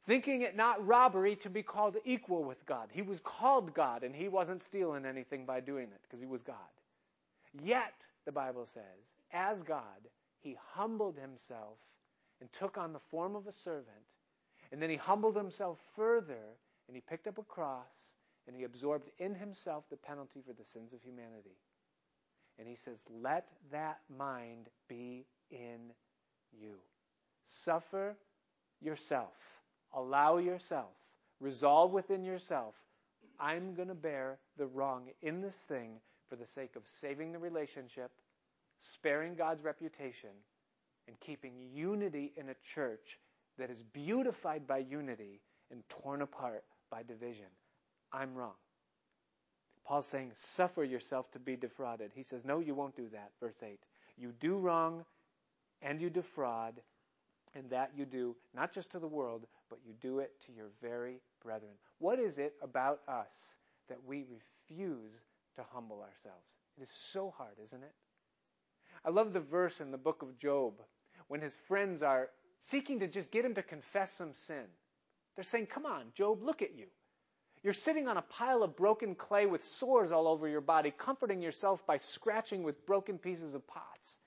thinking it not robbery to be called equal with God. He was called God, and he wasn't stealing anything by doing it, because he was God. Yet, the Bible says, as God, he humbled himself and took on the form of a servant, and then he humbled himself further and he picked up a cross and he absorbed in himself the penalty for the sins of humanity. And he says, Let that mind be in you. Suffer yourself allow yourself, resolve within yourself, I'm going to bear the wrong in this thing for the sake of saving the relationship, sparing God's reputation, and keeping unity in a church that is beautified by unity and torn apart by division. I'm wrong. Paul's saying, suffer yourself to be defrauded. He says, no, you won't do that. Verse 8. You do wrong and you defraud, and that you do not just to the world, but you do it to your very brethren. What is it about us that we refuse to humble ourselves? It is so hard, isn't it? I love the verse in the book of Job when his friends are seeking to just get him to confess some sin. They're saying, Come on, Job, look at you. You're sitting on a pile of broken clay with sores all over your body, comforting yourself by scratching with broken pieces of pots.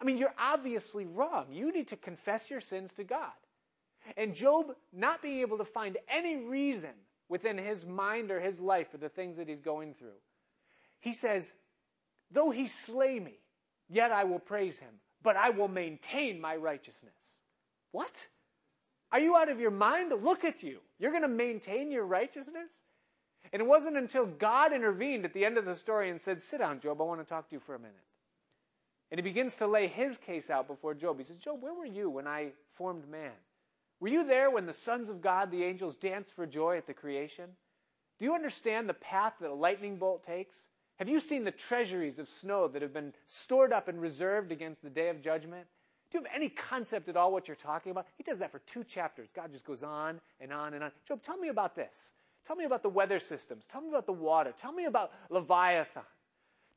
I mean, you're obviously wrong. You need to confess your sins to God. And Job, not being able to find any reason within his mind or his life for the things that he's going through, he says, Though he slay me, yet I will praise him, but I will maintain my righteousness. What? Are you out of your mind? Look at you. You're going to maintain your righteousness? And it wasn't until God intervened at the end of the story and said, Sit down, Job, I want to talk to you for a minute. And he begins to lay his case out before Job. He says, Job, where were you when I formed man? Were you there when the sons of God, the angels, danced for joy at the creation? Do you understand the path that a lightning bolt takes? Have you seen the treasuries of snow that have been stored up and reserved against the day of judgment? Do you have any concept at all what you're talking about? He does that for two chapters. God just goes on and on and on. Job, tell me about this. Tell me about the weather systems. Tell me about the water. Tell me about Leviathan.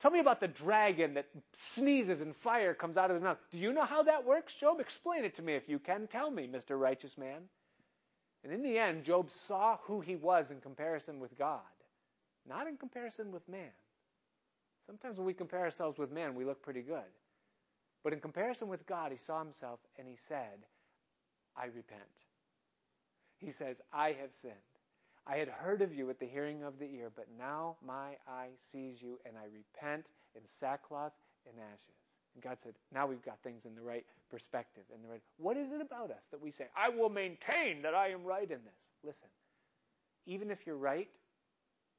Tell me about the dragon that sneezes and fire comes out of his mouth. Do you know how that works, Job? Explain it to me if you can. Tell me, Mr. Righteous Man. And in the end, Job saw who he was in comparison with God, not in comparison with man. Sometimes when we compare ourselves with man, we look pretty good. But in comparison with God, he saw himself and he said, I repent. He says, I have sinned. I had heard of you at the hearing of the ear, but now my eye sees you, and I repent in sackcloth and ashes. And God said, now we've got things in the right perspective. In the right, what is it about us that we say, I will maintain that I am right in this? Listen, even if you're right,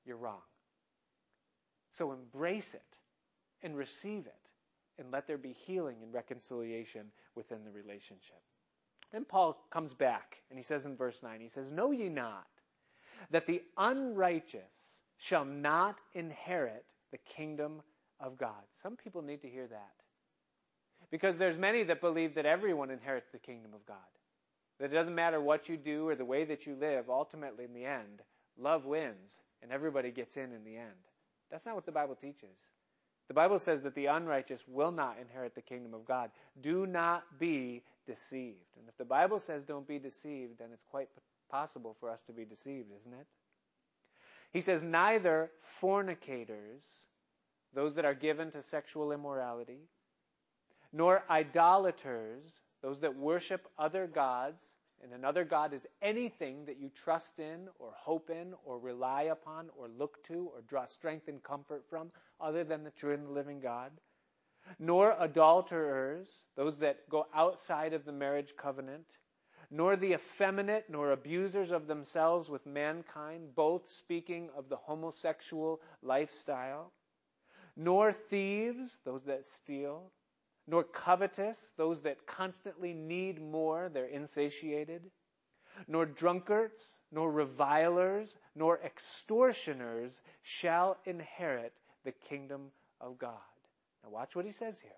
you're wrong. So embrace it and receive it, and let there be healing and reconciliation within the relationship. Then Paul comes back, and he says in verse 9, he says, Know ye not that the unrighteous shall not inherit the kingdom of God. Some people need to hear that. Because there's many that believe that everyone inherits the kingdom of God. That it doesn't matter what you do or the way that you live, ultimately in the end, love wins and everybody gets in in the end. That's not what the Bible teaches. The Bible says that the unrighteous will not inherit the kingdom of God. Do not be deceived. And if the Bible says don't be deceived, then it's quite possible for us to be deceived, isn't it? He says, neither fornicators, those that are given to sexual immorality, nor idolaters, those that worship other gods, and another God is anything that you trust in, or hope in, or rely upon, or look to, or draw strength and comfort from, other than the true and living God. Nor adulterers, those that go outside of the marriage covenant, nor the effeminate, nor abusers of themselves with mankind, both speaking of the homosexual lifestyle, nor thieves, those that steal, nor covetous, those that constantly need more, they're insatiated, nor drunkards, nor revilers, nor extortioners shall inherit the kingdom of God. Now watch what he says here.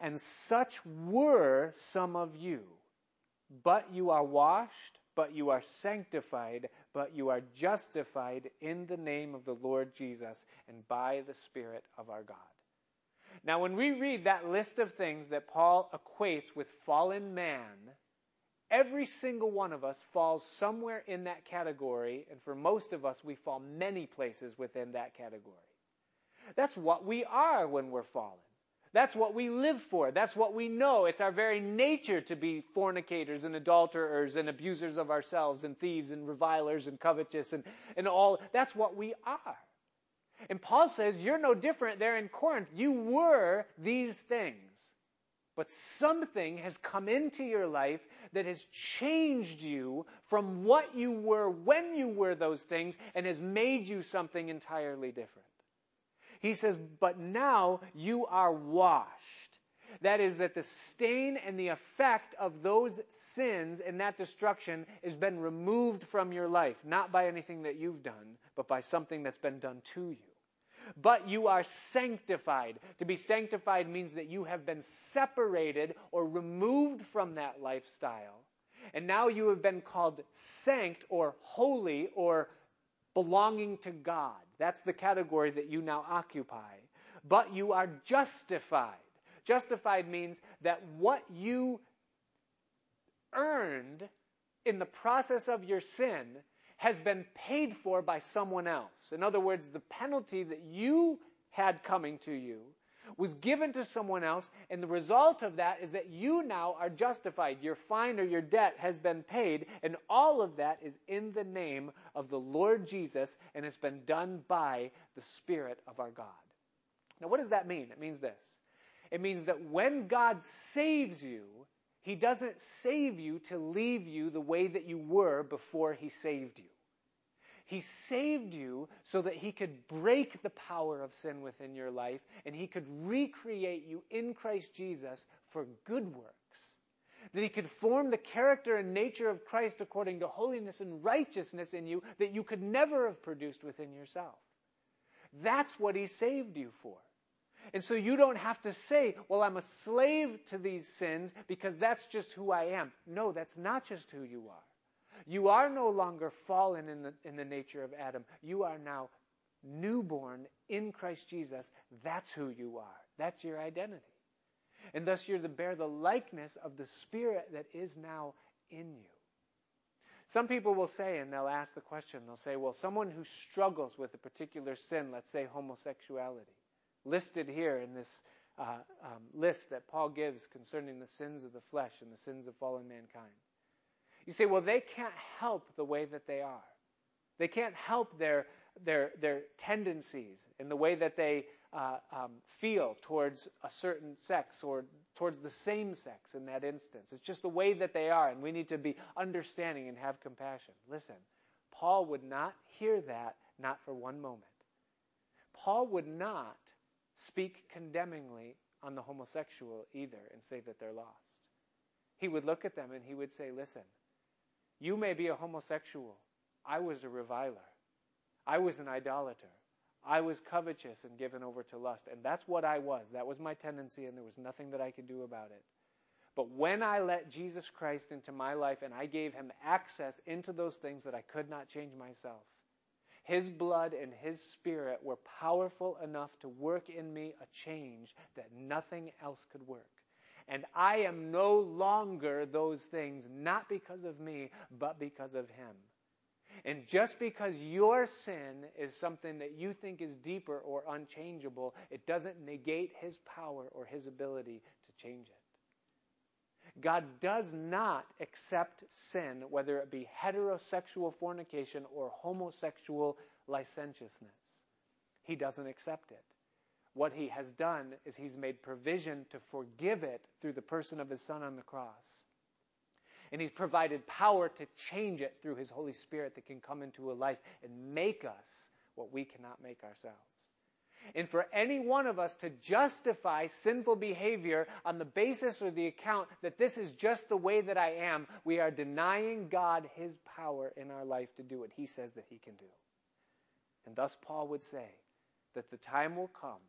And such were some of you. But you are washed, but you are sanctified, but you are justified in the name of the Lord Jesus and by the Spirit of our God. Now, when we read that list of things that Paul equates with fallen man, every single one of us falls somewhere in that category, and for most of us, we fall many places within that category. That's what we are when we're fallen. That's what we live for. That's what we know. It's our very nature to be fornicators and adulterers and abusers of ourselves and thieves and revilers and covetous and, and all. That's what we are. And Paul says, You're no different there in Corinth. You were these things. But something has come into your life that has changed you from what you were when you were those things and has made you something entirely different. He says, but now you are washed. That is, that the stain and the effect of those sins and that destruction has been removed from your life, not by anything that you've done, but by something that's been done to you but you are sanctified. To be sanctified means that you have been separated or removed from that lifestyle. And now you have been called sanct or holy or belonging to God. That's the category that you now occupy. But you are justified. Justified means that what you earned in the process of your sin has been paid for by someone else. In other words, the penalty that you had coming to you was given to someone else, and the result of that is that you now are justified. Your fine or your debt has been paid, and all of that is in the name of the Lord Jesus, and it's been done by the Spirit of our God. Now, what does that mean? It means this it means that when God saves you, he doesn't save you to leave you the way that you were before He saved you. He saved you so that He could break the power of sin within your life and He could recreate you in Christ Jesus for good works. That He could form the character and nature of Christ according to holiness and righteousness in you that you could never have produced within yourself. That's what He saved you for. And so you don't have to say, well, I'm a slave to these sins because that's just who I am. No, that's not just who you are. You are no longer fallen in the, in the nature of Adam. You are now newborn in Christ Jesus. That's who you are. That's your identity. And thus you're to bear the likeness of the Spirit that is now in you. Some people will say, and they'll ask the question, they'll say, well, someone who struggles with a particular sin, let's say homosexuality, listed here in this uh, um, list that Paul gives concerning the sins of the flesh and the sins of fallen mankind. You say, well, they can't help the way that they are. They can't help their their their tendencies and the way that they uh, um, feel towards a certain sex or towards the same sex in that instance. It's just the way that they are, and we need to be understanding and have compassion. Listen, Paul would not hear that, not for one moment. Paul would not speak condemningly on the homosexual either and say that they're lost. He would look at them and he would say, Listen, you may be a homosexual. I was a reviler. I was an idolater. I was covetous and given over to lust. And that's what I was. That was my tendency, and there was nothing that I could do about it. But when I let Jesus Christ into my life and I gave him access into those things that I could not change myself, his blood and His Spirit were powerful enough to work in me a change that nothing else could work. And I am no longer those things, not because of me, but because of Him. And just because your sin is something that you think is deeper or unchangeable, it doesn't negate His power or His ability to change it. God does not accept sin, whether it be heterosexual fornication or homosexual licentiousness. He doesn't accept it. What he has done is he's made provision to forgive it through the person of his son on the cross. And he's provided power to change it through his Holy Spirit that can come into a life and make us what we cannot make ourselves. And for any one of us to justify sinful behavior on the basis or the account that this is just the way that I am, we are denying God his power in our life to do what he says that he can do. And thus, Paul would say that the time will come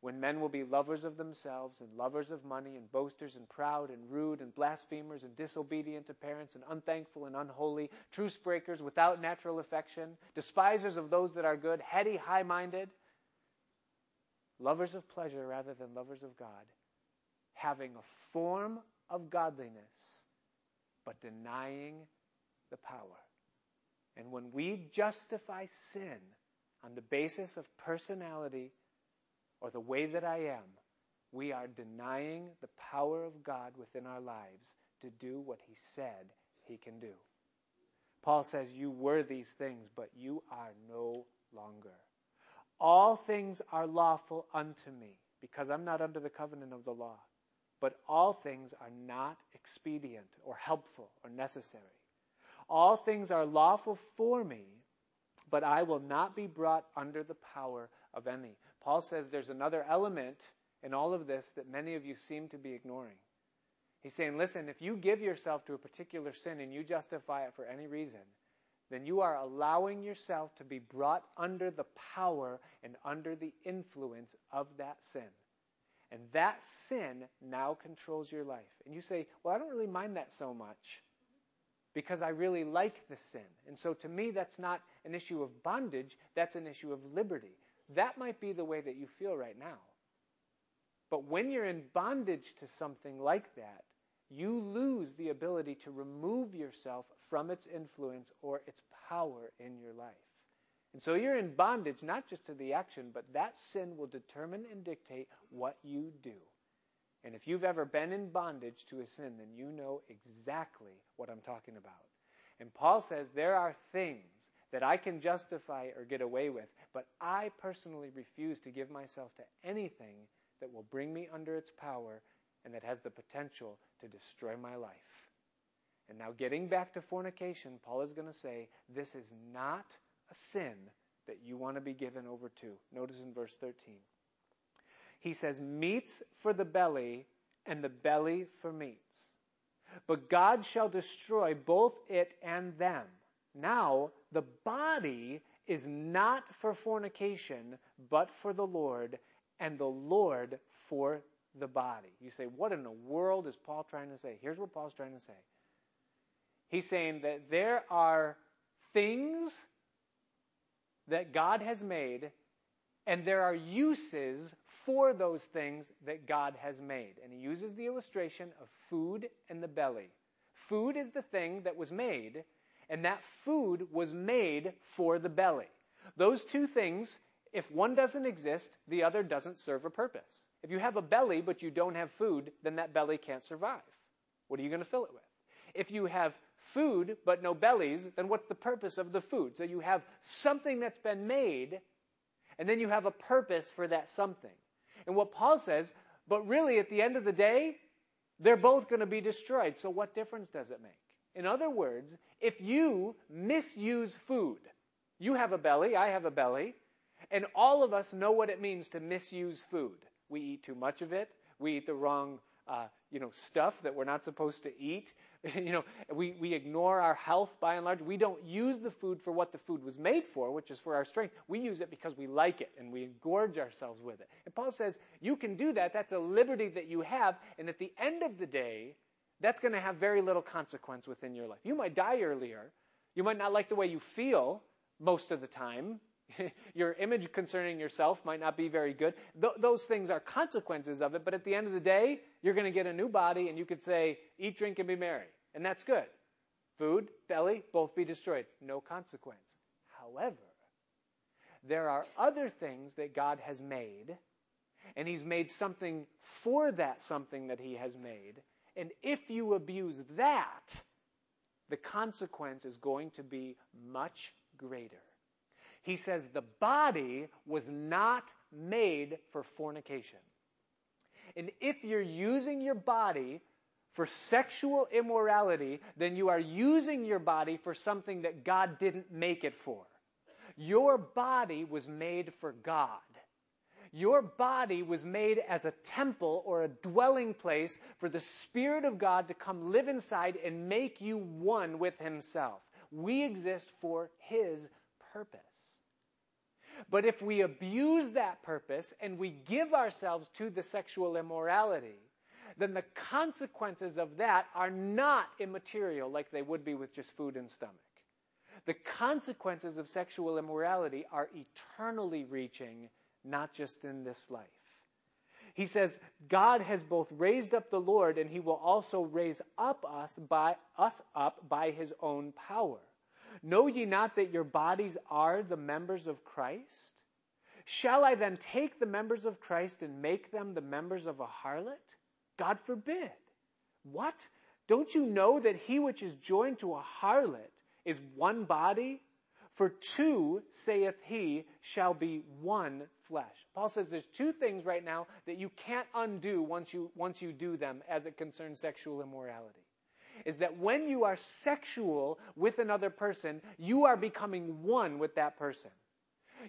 when men will be lovers of themselves and lovers of money and boasters and proud and rude and blasphemers and disobedient to parents and unthankful and unholy, truce breakers without natural affection, despisers of those that are good, heady, high minded lovers of pleasure rather than lovers of God, having a form of godliness, but denying the power. And when we justify sin on the basis of personality or the way that I am, we are denying the power of God within our lives to do what He said He can do. Paul says, You were these things, but you are no longer. All things are lawful unto me, because I'm not under the covenant of the law. but all things are not expedient or helpful or necessary. All things are lawful for me, but I will not be brought under the power of any. Paul says there's another element in all of this that many of you seem to be ignoring. He's saying, listen, if you give yourself to a particular sin and you justify it for any reason, then you are allowing yourself to be brought under the power and under the influence of that sin. And that sin now controls your life. And you say, well, I don't really mind that so much because I really like the sin. And so to me, that's not an issue of bondage, that's an issue of liberty. That might be the way that you feel right now. But when you're in bondage to something like that, you lose the ability to remove yourself from its influence or its power in your life. And so you're in bondage not just to the action, but that sin will determine and dictate what you do. And if you've ever been in bondage to a sin, then you know exactly what I'm talking about. And Paul says there are things that I can justify or get away with, but I personally refuse to give myself to anything that will bring me under its power and that has the potential to destroy my life. And now, getting back to fornication, Paul is going to say this is not a sin that you want to be given over to. Notice in verse 13. He says, Meats for the belly, and the belly for meats. But God shall destroy both it and them. Now, the body is not for fornication, but for the Lord, and the Lord for the body. You say, what in the world is Paul trying to say? Here's what Paul's trying to say. He's saying that there are things that God has made, and there are uses for those things that God has made. And he uses the illustration of food and the belly. Food is the thing that was made, and that food was made for the belly. Those two things, if one doesn't exist, the other doesn't serve a purpose. If you have a belly but you don't have food, then that belly can't survive. What are you going to fill it with? If you have food but no bellies, then what's the purpose of the food? So you have something that's been made, and then you have a purpose for that something. And what Paul says, but really at the end of the day, they're both going to be destroyed. So what difference does it make? In other words, if you misuse food, you have a belly, I have a belly, and all of us know what it means to misuse food. We eat too much of it. We eat the wrong, uh, you know, stuff that we're not supposed to eat. you know, we, we ignore our health by and large. We don't use the food for what the food was made for, which is for our strength. We use it because we like it and we gorge ourselves with it. And Paul says, you can do that. That's a liberty that you have. And at the end of the day, that's going to have very little consequence within your life. You might die earlier. You might not like the way you feel most of the time. your image concerning yourself might not be very good. Th- those things are consequences of it, but at the end of the day, you're going to get a new body and you could say, eat, drink, and be merry. And that's good. Food, belly, both be destroyed. No consequence. However, there are other things that God has made, and He's made something for that something that He has made. And if you abuse that, the consequence is going to be much greater. He says the body was not made for fornication. And if you're using your body for sexual immorality, then you are using your body for something that God didn't make it for. Your body was made for God. Your body was made as a temple or a dwelling place for the Spirit of God to come live inside and make you one with Himself. We exist for His purpose. But if we abuse that purpose and we give ourselves to the sexual immorality, then the consequences of that are not immaterial like they would be with just food and stomach. The consequences of sexual immorality are eternally reaching, not just in this life. He says, God has both raised up the Lord and he will also raise up us by us up by his own power. Know ye not that your bodies are the members of Christ? Shall I then take the members of Christ and make them the members of a harlot? God forbid. What? Don't you know that he which is joined to a harlot is one body? For two, saith he, shall be one flesh. Paul says there's two things right now that you can't undo once you, once you do them as it concerns sexual immorality. Is that when you are sexual with another person, you are becoming one with that person.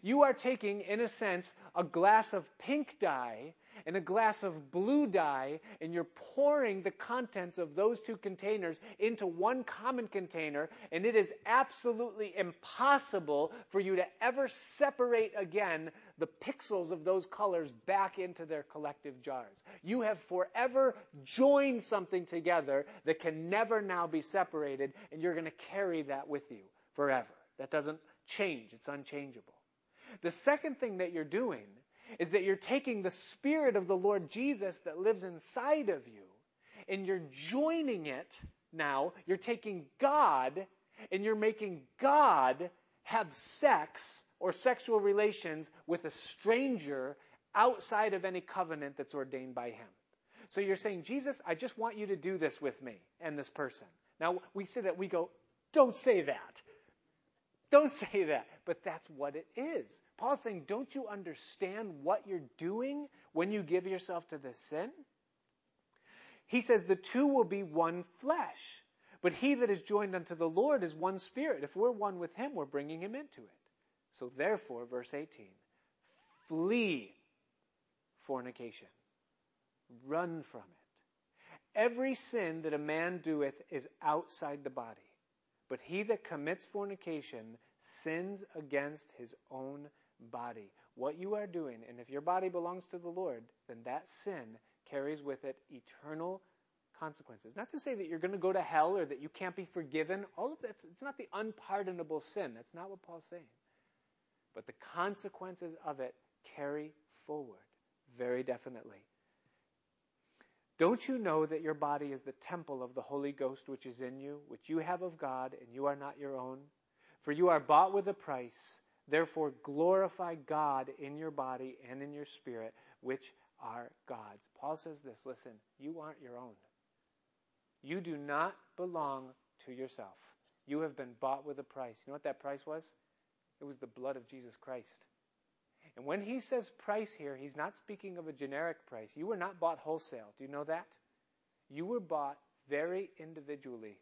You are taking, in a sense, a glass of pink dye and a glass of blue dye, and you're pouring the contents of those two containers into one common container, and it is absolutely impossible for you to ever separate again the pixels of those colors back into their collective jars. You have forever joined something together that can never now be separated, and you're going to carry that with you forever. That doesn't change. It's unchangeable. The second thing that you're doing is that you're taking the Spirit of the Lord Jesus that lives inside of you and you're joining it now. You're taking God and you're making God have sex or sexual relations with a stranger outside of any covenant that's ordained by Him. So you're saying, Jesus, I just want you to do this with me and this person. Now, we say that, we go, don't say that. Don't say that. But that's what it is. Paul's saying, don't you understand what you're doing when you give yourself to this sin? He says, the two will be one flesh. But he that is joined unto the Lord is one spirit. If we're one with him, we're bringing him into it. So therefore, verse 18, flee fornication. Run from it. Every sin that a man doeth is outside the body. But he that commits fornication sins against his own body. What you are doing, and if your body belongs to the Lord, then that sin carries with it eternal consequences. Not to say that you're going to go to hell or that you can't be forgiven. All of that, it's not the unpardonable sin. That's not what Paul's saying. But the consequences of it carry forward very definitely. Don't you know that your body is the temple of the Holy Ghost which is in you, which you have of God, and you are not your own? For you are bought with a price. Therefore, glorify God in your body and in your spirit, which are God's. Paul says this listen, you aren't your own. You do not belong to yourself. You have been bought with a price. You know what that price was? It was the blood of Jesus Christ. And when he says price here, he's not speaking of a generic price. You were not bought wholesale. Do you know that? You were bought very individually.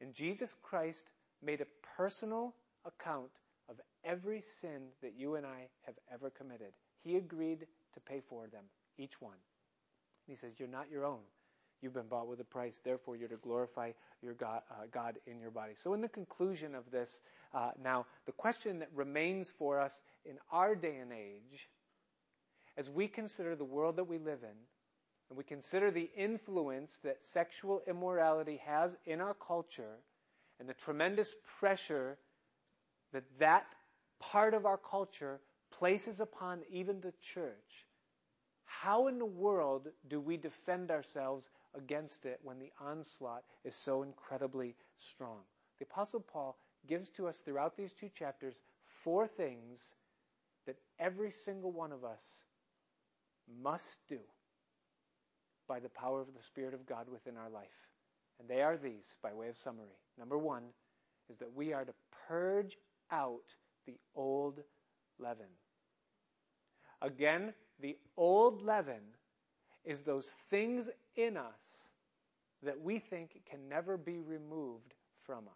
And Jesus Christ made a personal account of every sin that you and I have ever committed. He agreed to pay for them, each one. And he says, You're not your own. You've been bought with a price. Therefore, you're to glorify your God, uh, God in your body. So, in the conclusion of this, uh, now, the question that remains for us in our day and age, as we consider the world that we live in, and we consider the influence that sexual immorality has in our culture, and the tremendous pressure that that part of our culture places upon even the church, how in the world do we defend ourselves against it when the onslaught is so incredibly strong? The Apostle Paul gives to us throughout these two chapters four things that every single one of us must do by the power of the Spirit of God within our life. And they are these, by way of summary. Number one is that we are to purge out the old leaven. Again, the old leaven is those things in us that we think can never be removed from us.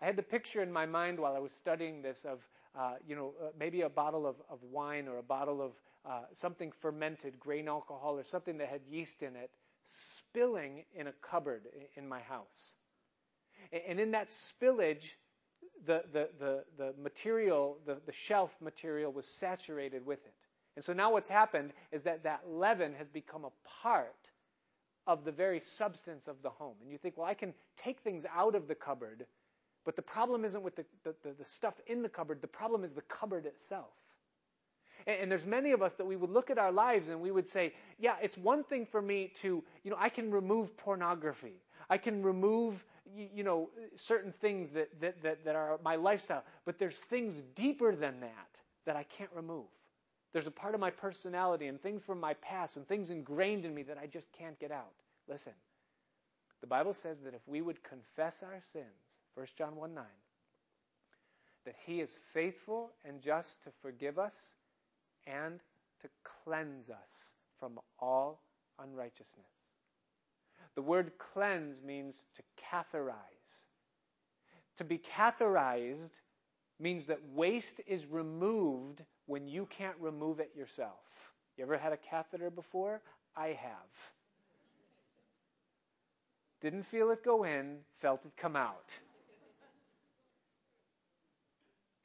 I had the picture in my mind while I was studying this of, uh, you know, uh, maybe a bottle of, of, wine or a bottle of uh, something fermented, grain alcohol, or something that had yeast in it, spilling in a cupboard in my house. And in that spillage, the, the, the, the material, the, the shelf material was saturated with it. And so now what's happened is that that leaven has become a part of the very substance of the home. And you think, well, I can take things out of the cupboard, but the problem isn't with the, the, the stuff in the cupboard. The problem is the cupboard itself. And, and there's many of us that we would look at our lives and we would say, yeah, it's one thing for me to, you know, I can remove pornography. I can remove you, you know, certain things that, that, that, that are my lifestyle. But there's things deeper than that that I can't remove. There's a part of my personality and things from my past and things ingrained in me that I just can't get out. Listen, the Bible says that if we would confess our sins, 1 John 1 9, that He is faithful and just to forgive us and to cleanse us from all unrighteousness. The word cleanse means to catharize. To be catharized means that waste is removed when you can't remove it yourself. You ever had a catheter before? I have. Didn't feel it go in, felt it come out.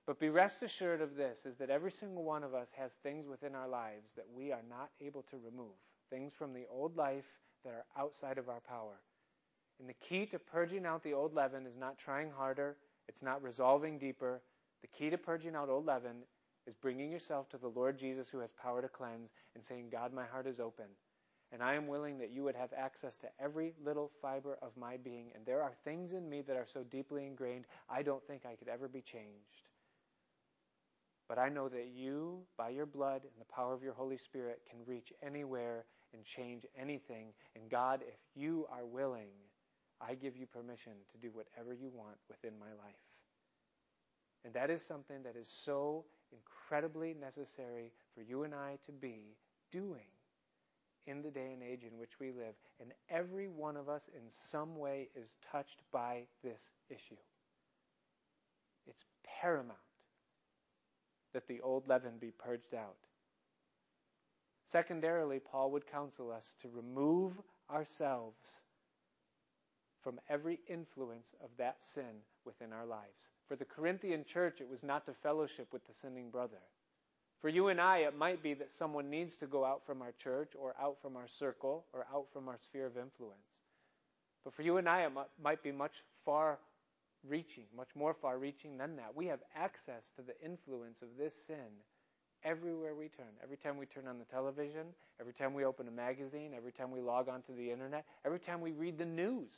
But be rest assured of this is that every single one of us has things within our lives that we are not able to remove, things from the old life that are outside of our power. And the key to purging out the old leaven is not trying harder, it's not resolving deeper. The key to purging out old leaven is bringing yourself to the Lord Jesus who has power to cleanse and saying, God, my heart is open. And I am willing that you would have access to every little fiber of my being. And there are things in me that are so deeply ingrained, I don't think I could ever be changed. But I know that you, by your blood and the power of your Holy Spirit, can reach anywhere and change anything. And God, if you are willing, I give you permission to do whatever you want within my life. And that is something that is so incredibly necessary for you and I to be doing in the day and age in which we live. And every one of us, in some way, is touched by this issue. It's paramount that the old leaven be purged out. Secondarily, Paul would counsel us to remove ourselves from every influence of that sin within our lives. For the Corinthian church, it was not to fellowship with the sinning brother. For you and I, it might be that someone needs to go out from our church or out from our circle or out from our sphere of influence. But for you and I, it might be much far reaching, much more far reaching than that. We have access to the influence of this sin everywhere we turn. Every time we turn on the television, every time we open a magazine, every time we log onto the internet, every time we read the news,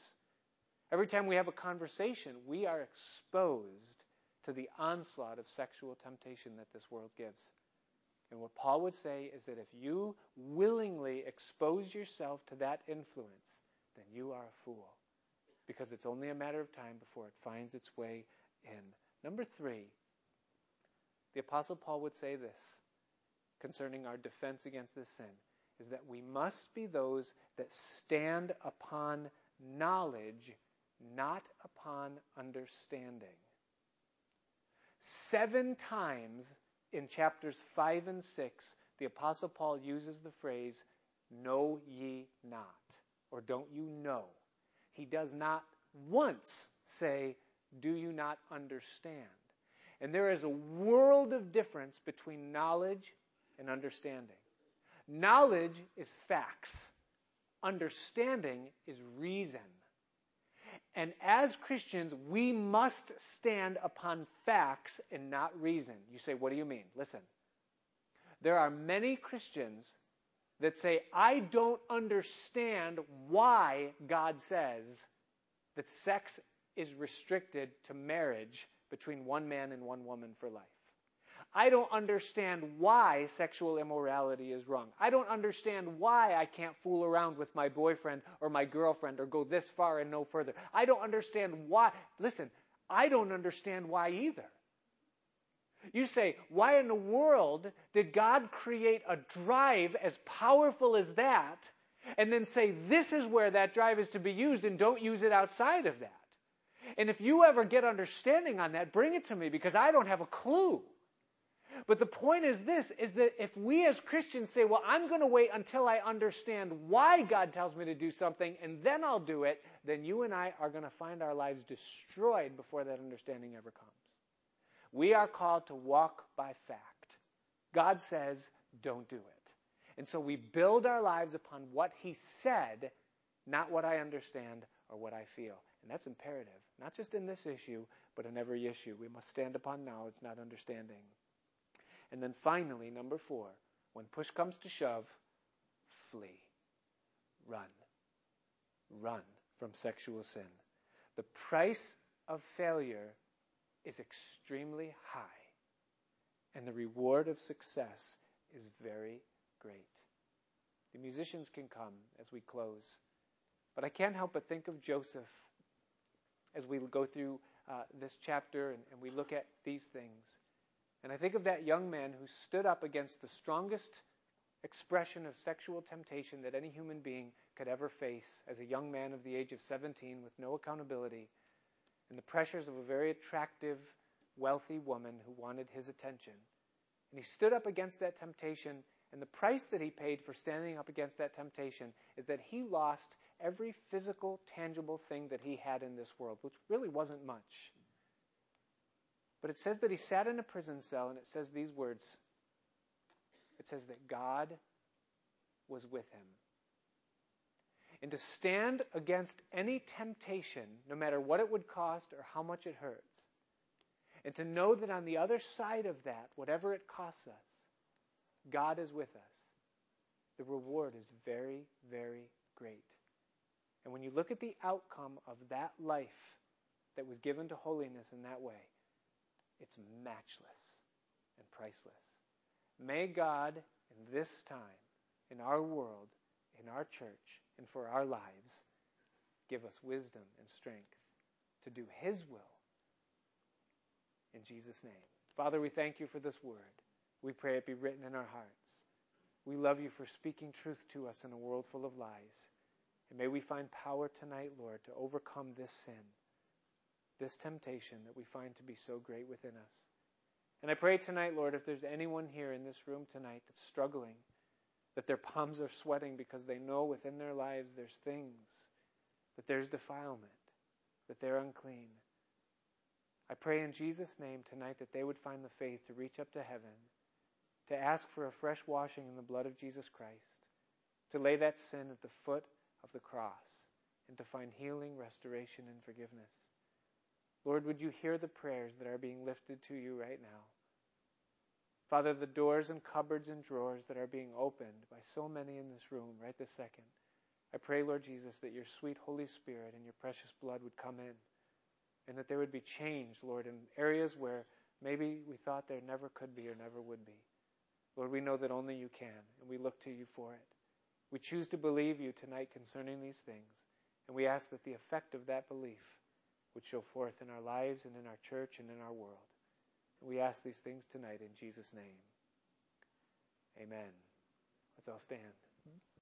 every time we have a conversation, we are exposed to the onslaught of sexual temptation that this world gives. And what Paul would say is that if you willingly expose yourself to that influence, then you are a fool because it's only a matter of time before it finds its way in. Number three, the Apostle Paul would say this concerning our defense against this sin is that we must be those that stand upon knowledge, not upon understanding. Seven times in chapters 5 and 6, the Apostle Paul uses the phrase, Know ye not, or don't you know. He does not once say, Do you not understand? And there is a world of difference between knowledge and understanding. Knowledge is facts, understanding is reason. And as Christians, we must stand upon facts and not reason. You say, What do you mean? Listen. There are many Christians that say, I don't understand why God says that sex is restricted to marriage between one man and one woman for life. I don't understand why sexual immorality is wrong. I don't understand why I can't fool around with my boyfriend or my girlfriend or go this far and no further. I don't understand why. Listen, I don't understand why either. You say, why in the world did God create a drive as powerful as that and then say this is where that drive is to be used and don't use it outside of that? And if you ever get understanding on that, bring it to me because I don't have a clue. But the point is this is that if we as Christians say, well, I'm going to wait until I understand why God tells me to do something and then I'll do it, then you and I are going to find our lives destroyed before that understanding ever comes. We are called to walk by fact. God says, don't do it. And so we build our lives upon what He said, not what I understand or what I feel. And that's imperative, not just in this issue, but in every issue. We must stand upon knowledge, not understanding. And then finally, number four, when push comes to shove, flee. Run. Run from sexual sin. The price of failure is extremely high, and the reward of success is very great. The musicians can come as we close, but I can't help but think of Joseph as we go through uh, this chapter and, and we look at these things. And I think of that young man who stood up against the strongest expression of sexual temptation that any human being could ever face as a young man of the age of 17 with no accountability and the pressures of a very attractive, wealthy woman who wanted his attention. And he stood up against that temptation, and the price that he paid for standing up against that temptation is that he lost every physical, tangible thing that he had in this world, which really wasn't much. But it says that he sat in a prison cell, and it says these words it says that God was with him. And to stand against any temptation, no matter what it would cost or how much it hurts, and to know that on the other side of that, whatever it costs us, God is with us, the reward is very, very great. And when you look at the outcome of that life that was given to holiness in that way, it's matchless and priceless. May God, in this time, in our world, in our church, and for our lives, give us wisdom and strength to do His will. In Jesus' name. Father, we thank you for this word. We pray it be written in our hearts. We love you for speaking truth to us in a world full of lies. And may we find power tonight, Lord, to overcome this sin, this temptation that we find to be so great within us. And I pray tonight, Lord, if there's anyone here in this room tonight that's struggling, that their palms are sweating because they know within their lives there's things, that there's defilement, that they're unclean. I pray in Jesus' name tonight that they would find the faith to reach up to heaven, to ask for a fresh washing in the blood of Jesus Christ, to lay that sin at the foot of the cross, and to find healing, restoration, and forgiveness. Lord, would you hear the prayers that are being lifted to you right now? Father, the doors and cupboards and drawers that are being opened by so many in this room right this second, I pray, Lord Jesus, that your sweet Holy Spirit and your precious blood would come in and that there would be change, Lord, in areas where maybe we thought there never could be or never would be. Lord, we know that only you can, and we look to you for it. We choose to believe you tonight concerning these things, and we ask that the effect of that belief would show forth in our lives and in our church and in our world. And we ask these things tonight in Jesus' name. Amen. Let's all stand.